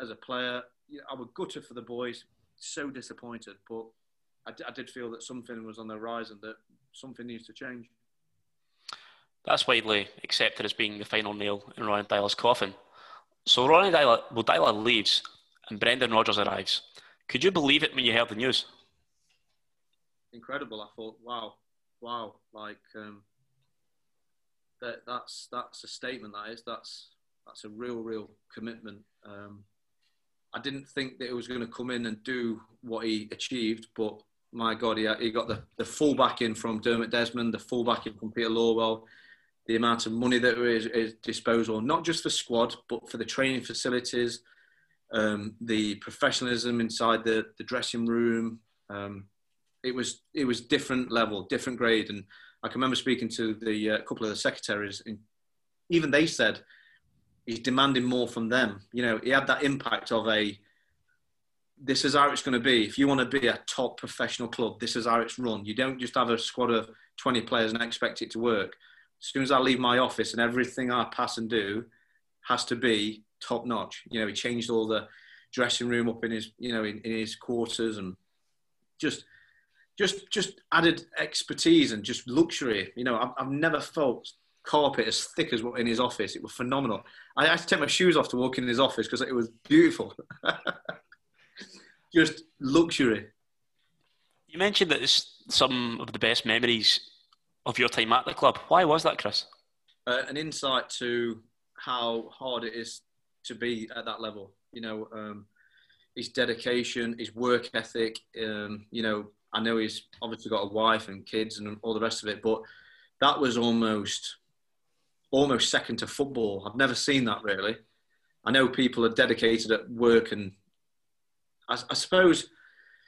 Speaker 2: As a player, you know, I was gutted for the boys, so disappointed, but I, d- I did feel that something was on the horizon, that something needs to change.
Speaker 1: That's widely accepted as being the final nail in Ryan Deila's coffin. So Ronny Deila, leaves and Brendan Rodgers arrives. Could you believe it when you heard the news?
Speaker 2: Incredible. I thought, wow, wow, like um, that. That's that's a statement. That is. That's that's a real, real commitment. Um, I didn't think that he was going to come in and do what he achieved, but my God, he, he got the, the full backing from Dermot Desmond, the full backing from Peter Lawwell, the amount of money that was at his disposal, not just for squad, but for the training facilities, um, the professionalism inside the, the dressing room. Um, it was it was different level, different grade, and I can remember speaking to the uh, couple of the secretaries, and even they said he's demanding more from them. You know, he had that impact of a this is how it's going to be. If you want to be a top professional club, this is how it's run. You don't just have a squad of 20 players and expect it to work. As soon as I leave my office and everything I pass and do has to be top notch. You know, he changed all the dressing room up in his, you know, in, in his quarters and just, just, just added expertise and just luxury. You know, I've, I've never felt carpet as thick as what in his office. It was phenomenal. I had to take my shoes off to walk in his office because it was beautiful. just luxury.
Speaker 1: You mentioned that it's some of the best memories of your time at the club. Why was that, Kris?
Speaker 2: Uh, an insight to how hard it is to be at that level. You know, um, his dedication, his work ethic. Um, you know, I know he's obviously got a wife and kids and all the rest of it, but that was almost almost second to football. I've never seen that really. I know people are dedicated at work and I, I suppose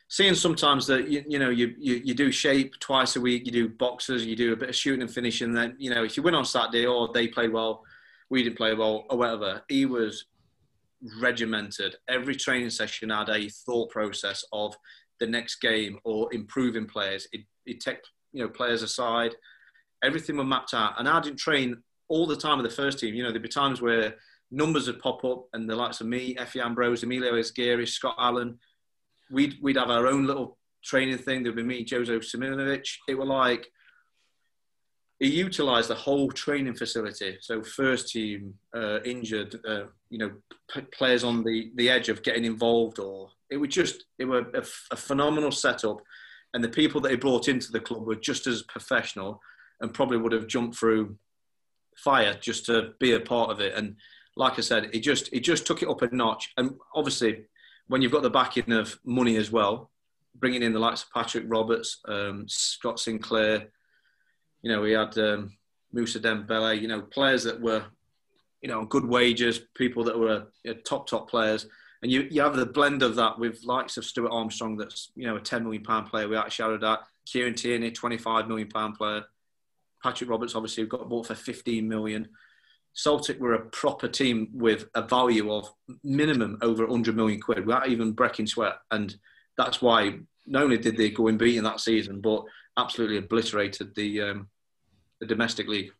Speaker 2: seeing sometimes that you, you know you, you, you do shape twice a week, you do boxes, you do a bit of shooting and finishing. Then you know if you win on Saturday or they play well, we didn't play well or whatever. He was regimented. Every training session had a thought process of the next game or improving players. It it take you know players aside. Everything was mapped out, and I didn't train all the time with the first team. You know there'd be times where numbers would pop up, and the likes of me, Efe Ambrose, Emilio Izaguirre, Scott Allan, we'd we'd have our own little training thing. There'd be me, Jozo Simunovic. It were like he utilised the whole training facility. So first team uh, injured, uh, you know, p- players on the the edge of getting involved, or it was just it were a, a phenomenal setup, and the people that he brought into the club were just as professional, and probably would have jumped through fire just to be a part of it. And like I said, he just he just took it up a notch. And obviously, when you've got the backing of money as well, bringing in the likes of Patrick Roberts, um, Scott Sinclair, you know, we had um, Moussa Dembele, you know, players that were, you know, good wages, people that were uh, top top players. And you, you have the blend of that with likes of Stuart Armstrong, that's you know a ten million pound player. We actually shouted at Kieran Tierney, twenty five million pound player. Patrick Roberts obviously got bought for fifteen million. Celtic were a proper team with a value of minimum over 100 million quid without even breaking sweat. And that's why not only did they go in beating that season, but absolutely obliterated the, um, the domestic league.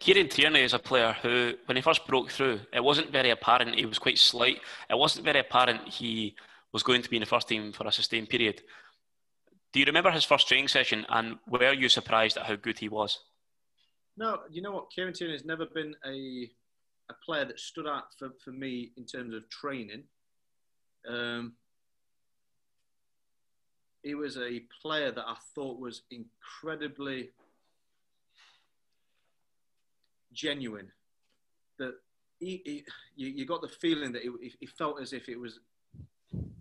Speaker 1: Kieran Tierney is a player who, when he first broke through, it wasn't very apparent. He was quite slight. It wasn't very apparent he was going to be in the first team for a sustained period. Do you remember his first training session and were you surprised at how good he was?
Speaker 2: No, you know what? Kieran Tierney has never been a a player that stood out for, for me in terms of training. Um, he was a player that I thought was incredibly genuine. That he, he you, you, got the feeling that he, he felt as if it was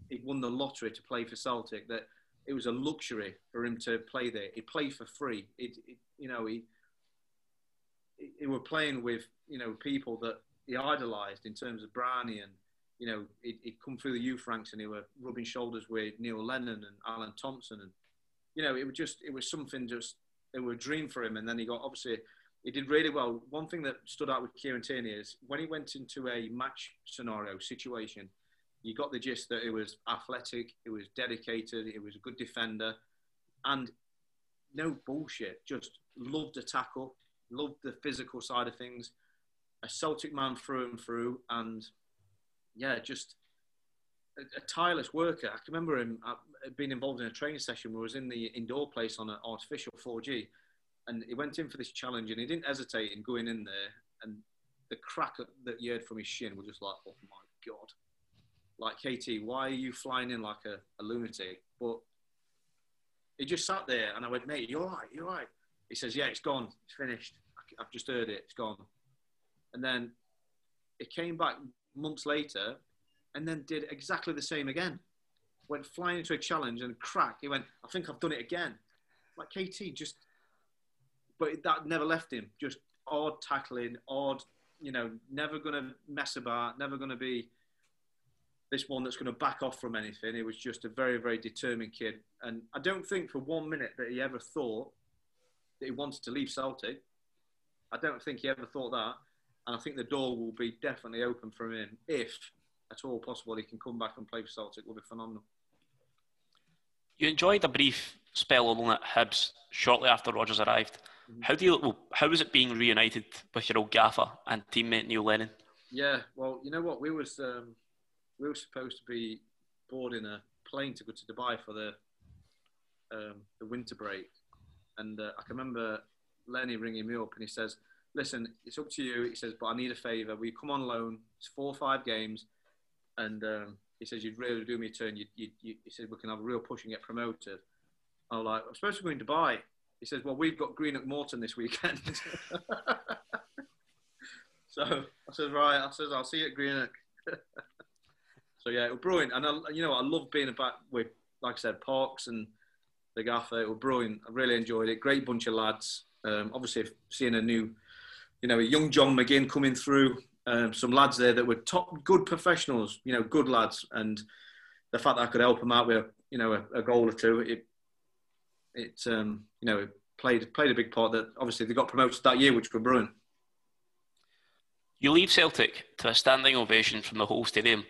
Speaker 2: he won the lottery to play for Celtic. That it was a luxury for him to play there. He played for free. It, it you know he he were playing with you know people that he idolised in terms of Brownie and you know he'd, he'd, come through the youth ranks and he were rubbing shoulders with Neil Lennon and Alan Thompson and you know it was just it was something just it was a dream for him and then he got obviously he did really well. One thing that stood out with Kieran Tierney is when he went into a match scenario situation, you got the gist that it was athletic, it was dedicated, it was a good defender, and no bullshit. Just loved to tackle, loved the physical side of things. A Celtic man through and through, and yeah, just a, a tireless worker. I can remember him uh, being involved in a training session where I was in the indoor place on an artificial 4G, and he went in for this challenge, and he didn't hesitate in going in there. And the crack that you heard from his shin was just like, oh my god. Like KT, why are you flying in like a, a lunatic? But he just sat there, and I went, mate, you're right, you're right. He says, yeah, it's gone, it's finished. I've just heard it, it's gone. And then it came back months later, and then did exactly the same again. Went flying into a challenge and crack. He went, I think I've done it again. Like KT, just, but that never left him. Just odd tackling, odd, you know, never going to mess about, never going to be this one that's going to back off from anything. He was just a very, very determined kid. And I don't think for one minute that he ever thought that he wanted to leave Celtic. I don't think he ever thought that. And I think the door will be definitely open for him if at all possible he can come back and play for Celtic. Will be phenomenal.
Speaker 1: You enjoyed a brief spell alone at Hibs shortly after Rodgers arrived. Mm-hmm. How do you? Well, how was it being reunited with your old gaffer and teammate Neil Lennon?
Speaker 2: Yeah, well, you know what, we was um, we were supposed to be boarding a plane to go to Dubai for the um, the winter break, and uh, I can remember Lenny ringing me up and he says, "Listen, it's up to you." He says, "But I need a favour. You come on loan? It's four or five games, and um, he says you'd really do me a turn. You, you, you, he said we can have a real push and get promoted." I was like, "I'm supposed to go in Dubai." He says, "Well, we've got Greenock Morton this weekend." so I said, "Right." I says, "I'll see you at Greenock." so yeah, it was brilliant, and I, you know, I love being about with, like I said, Parks and the gaffer. It was brilliant. I really enjoyed it. Great bunch of lads. Um, obviously, seeing a new, you know, a young John McGinn coming through, um, some lads there that were top, good professionals, you know, good lads, and the fact that I could help them out with, you know, a, a goal or two, it, it, um, you know, it played played a big part. That obviously they got promoted that year, which were brilliant.
Speaker 1: You leave Celtic to a standing ovation from the whole stadium.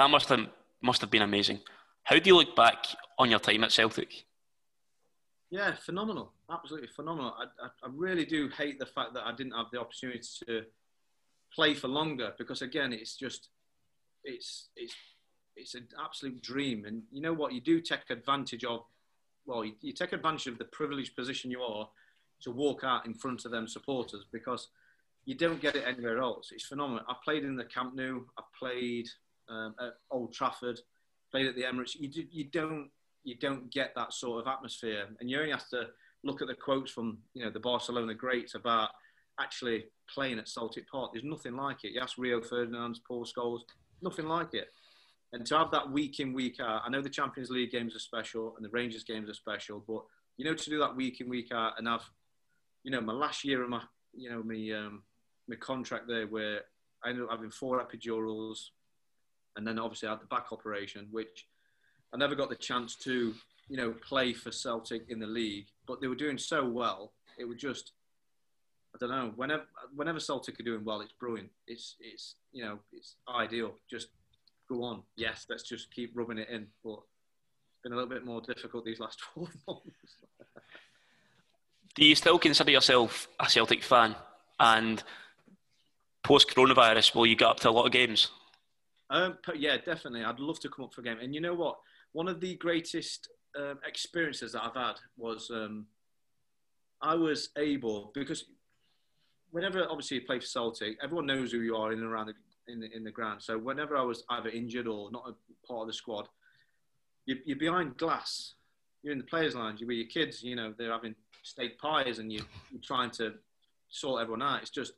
Speaker 1: That must have must have been amazing. How do you look back on your time at Celtic?
Speaker 2: Yeah, phenomenal. Absolutely phenomenal. I, I, I, really do hate the fact that I didn't have the opportunity to play for longer because again, it's just, it's, it's, it's an absolute dream. And you know what? You do take advantage of, well, you, you take advantage of the privileged position you are to walk out in front of them supporters because you don't get it anywhere else. It's phenomenal. I played in the Camp Nou. I played um, at Old Trafford. Played at the Emirates. You do, you don't you don't get that sort of atmosphere. And you only have to look at the quotes from you know the Barcelona greats about actually playing at Celtic Park. There's nothing like it. You ask Rio Ferdinand, Paul Scholes, nothing like it. And to have that week in, week out, I know the Champions League games are special and the Rangers games are special, but you know, to do that week in, week out and have, you know, my last year of my, you know, my, um, my contract there where I ended up having four epidurals and then obviously I had the back operation, which I never got the chance to, you know, play for Celtic in the league, but they were doing so well. It would just, I don't know. Whenever, whenever Celtic are doing well, it's brilliant. It's, it's, you know, it's ideal. Just go on. Yes, let's just keep rubbing it in. But it's been a little bit more difficult these last 12 months.
Speaker 1: Do you still consider yourself a Celtic fan? And post coronavirus, will you get up to a lot of games?
Speaker 2: Um, yeah, definitely. I'd love to come up for a game. And you know what? one of the greatest um, experiences that I've had was um, I was able because whenever obviously you play for Celtic, everyone knows who you are in and around the, in the, in the ground. So whenever I was either injured or not a part of the squad, you, you're behind glass. You're in the players' lounge. You're with your kids. You know they're having steak pies, and you, you're trying to sort everyone out. It's just,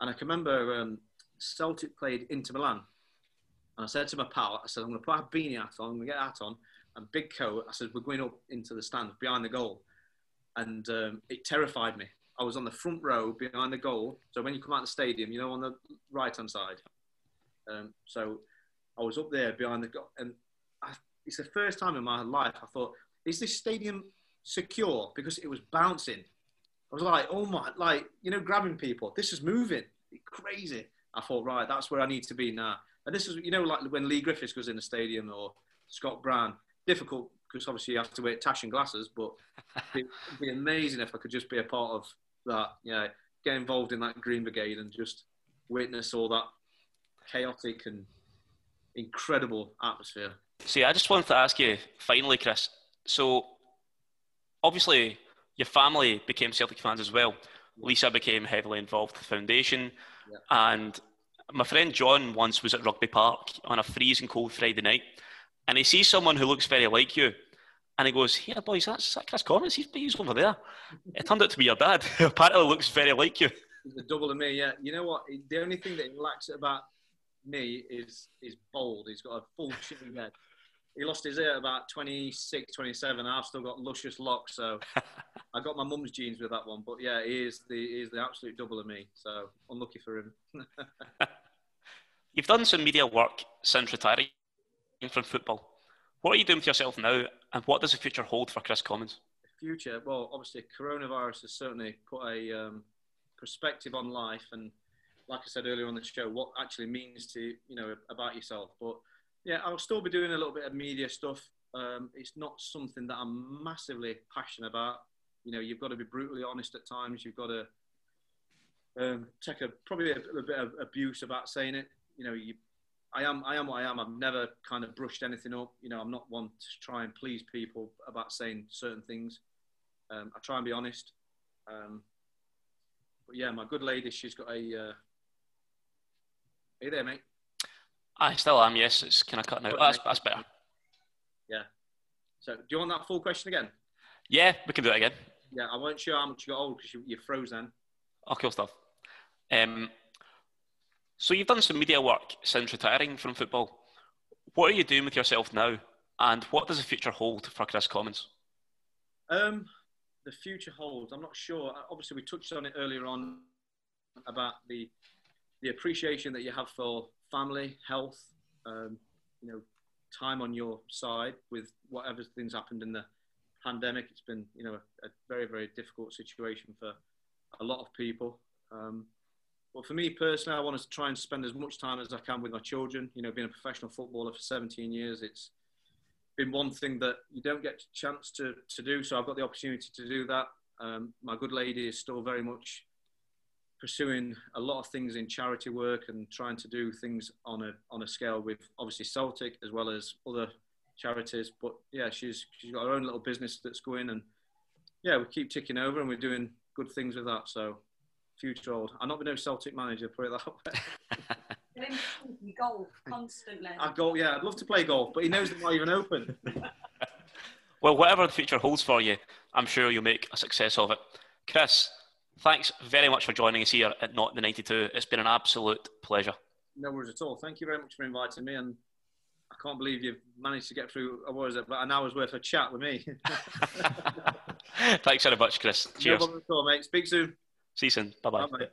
Speaker 2: and I can remember um, Celtic played Inter Milan and I said to my pal, I said, I'm going to put a beanie hat on, I'm going to get that on, and big coat. I said, we're going up into the stand behind the goal. And um, it terrified me. I was on the front row behind the goal. So when you come out of the stadium, you know, on the right hand side. Um, so I was up there behind the goal. And I, it's the first time in my life I thought, is this stadium secure? Because it was bouncing. I was like, oh my, like, you know, grabbing people. This is moving. Crazy. I thought, right, that's where I need to be now. And this is, you know, like when Leigh Griffiths goes in the stadium or Scott Brown, difficult because obviously you have to wear tash and glasses, but it'd be amazing if I could just be a part of that, you know, get involved in that Green Brigade and just witness all that chaotic and incredible atmosphere.
Speaker 1: See, I just wanted to ask you finally, Kris. So, obviously, your family became Celtic fans as well. Lisa became heavily involved with the foundation.
Speaker 2: Yeah.
Speaker 1: And my friend John once was at Rugby Park on a freezing cold Friday night, and he sees someone who looks very like you. And he goes, Here, boys, that's, that's Kris Commons. He's, he's over there. It turned out to be your dad, apparently looks very like you.
Speaker 2: A double of me, yeah. You know what? The only thing that he lacks about me is is bold. He's got a full shaved head. He lost his hair at about 26, 27. I've still got luscious locks, so I got my mum's genes with that one. But yeah, he is the he is the absolute double of me. So unlucky for him.
Speaker 1: You've done some media work since retiring from football. What are you doing with yourself now, and what does the future hold for Kris Commons?
Speaker 2: Future, well, obviously, coronavirus has certainly put a um, perspective on life, and like I said earlier on the show, what actually means to you know about yourself. But yeah, I'll still be doing a little bit of media stuff. Um, it's not something that I'm massively passionate about. You know, you've got to be brutally honest at times. You've got to um, take a probably a, a, bit of abuse about saying it. You know, you, I am I am what I am. I've never kind of brushed anything up. You know, I'm not one to try and please people about saying certain things. Um, I try and be honest. Um, but yeah, my good lady, she's got a. Uh... Are there, mate?
Speaker 1: I still am. Yes, it's kind of cutting out. Oh, that's, that's better.
Speaker 2: Yeah. So, do you want that full question again?
Speaker 1: Yeah, we can do it again.
Speaker 2: Yeah, I weren't sure how much you got old because you, you froze then.
Speaker 1: Oh, cool stuff. Um, so you've done some media work since retiring from football. What are you doing with yourself now, and what does the future hold for Kris Commons?
Speaker 2: Um, the future holds. I'm not sure. Obviously, we touched on it earlier on about the the appreciation that you have for family, health, um, you know, time on your side with whatever things happened in the pandemic. It's been, you know, a, a very, very difficult situation for a lot of people. Um, but for me personally, I want to try and spend as much time as I can with my children. You know, being a professional footballer for 17 years, it's been one thing that you don't get a chance to, to do. So I've got the opportunity to do that. Um, my good lady is still very much pursuing a lot of things in charity work and trying to do things on a on a scale with obviously Celtic as well as other charities. But yeah, she's she's got her own little business that's going, and yeah, we keep ticking over and we're doing good things with that. So future old. I'm not been no Celtic manager, put it that
Speaker 4: way. golf constantly.
Speaker 2: I golf, yeah. I'd love to play golf, but he knows they're not even open.
Speaker 1: well, whatever the future holds for you, I'm sure you'll make a success of it. Kris, thanks very much for joining us here at Not the 92. It's been an absolute pleasure.
Speaker 2: No worries at all. Thank you very much for inviting me, and I can't believe you've managed to get through. What is it? About an hour's worth of chat with me.
Speaker 1: thanks very much, Kris. Cheers.
Speaker 2: No problem at all, mate. Speak soon.
Speaker 1: See you soon. Bye bye.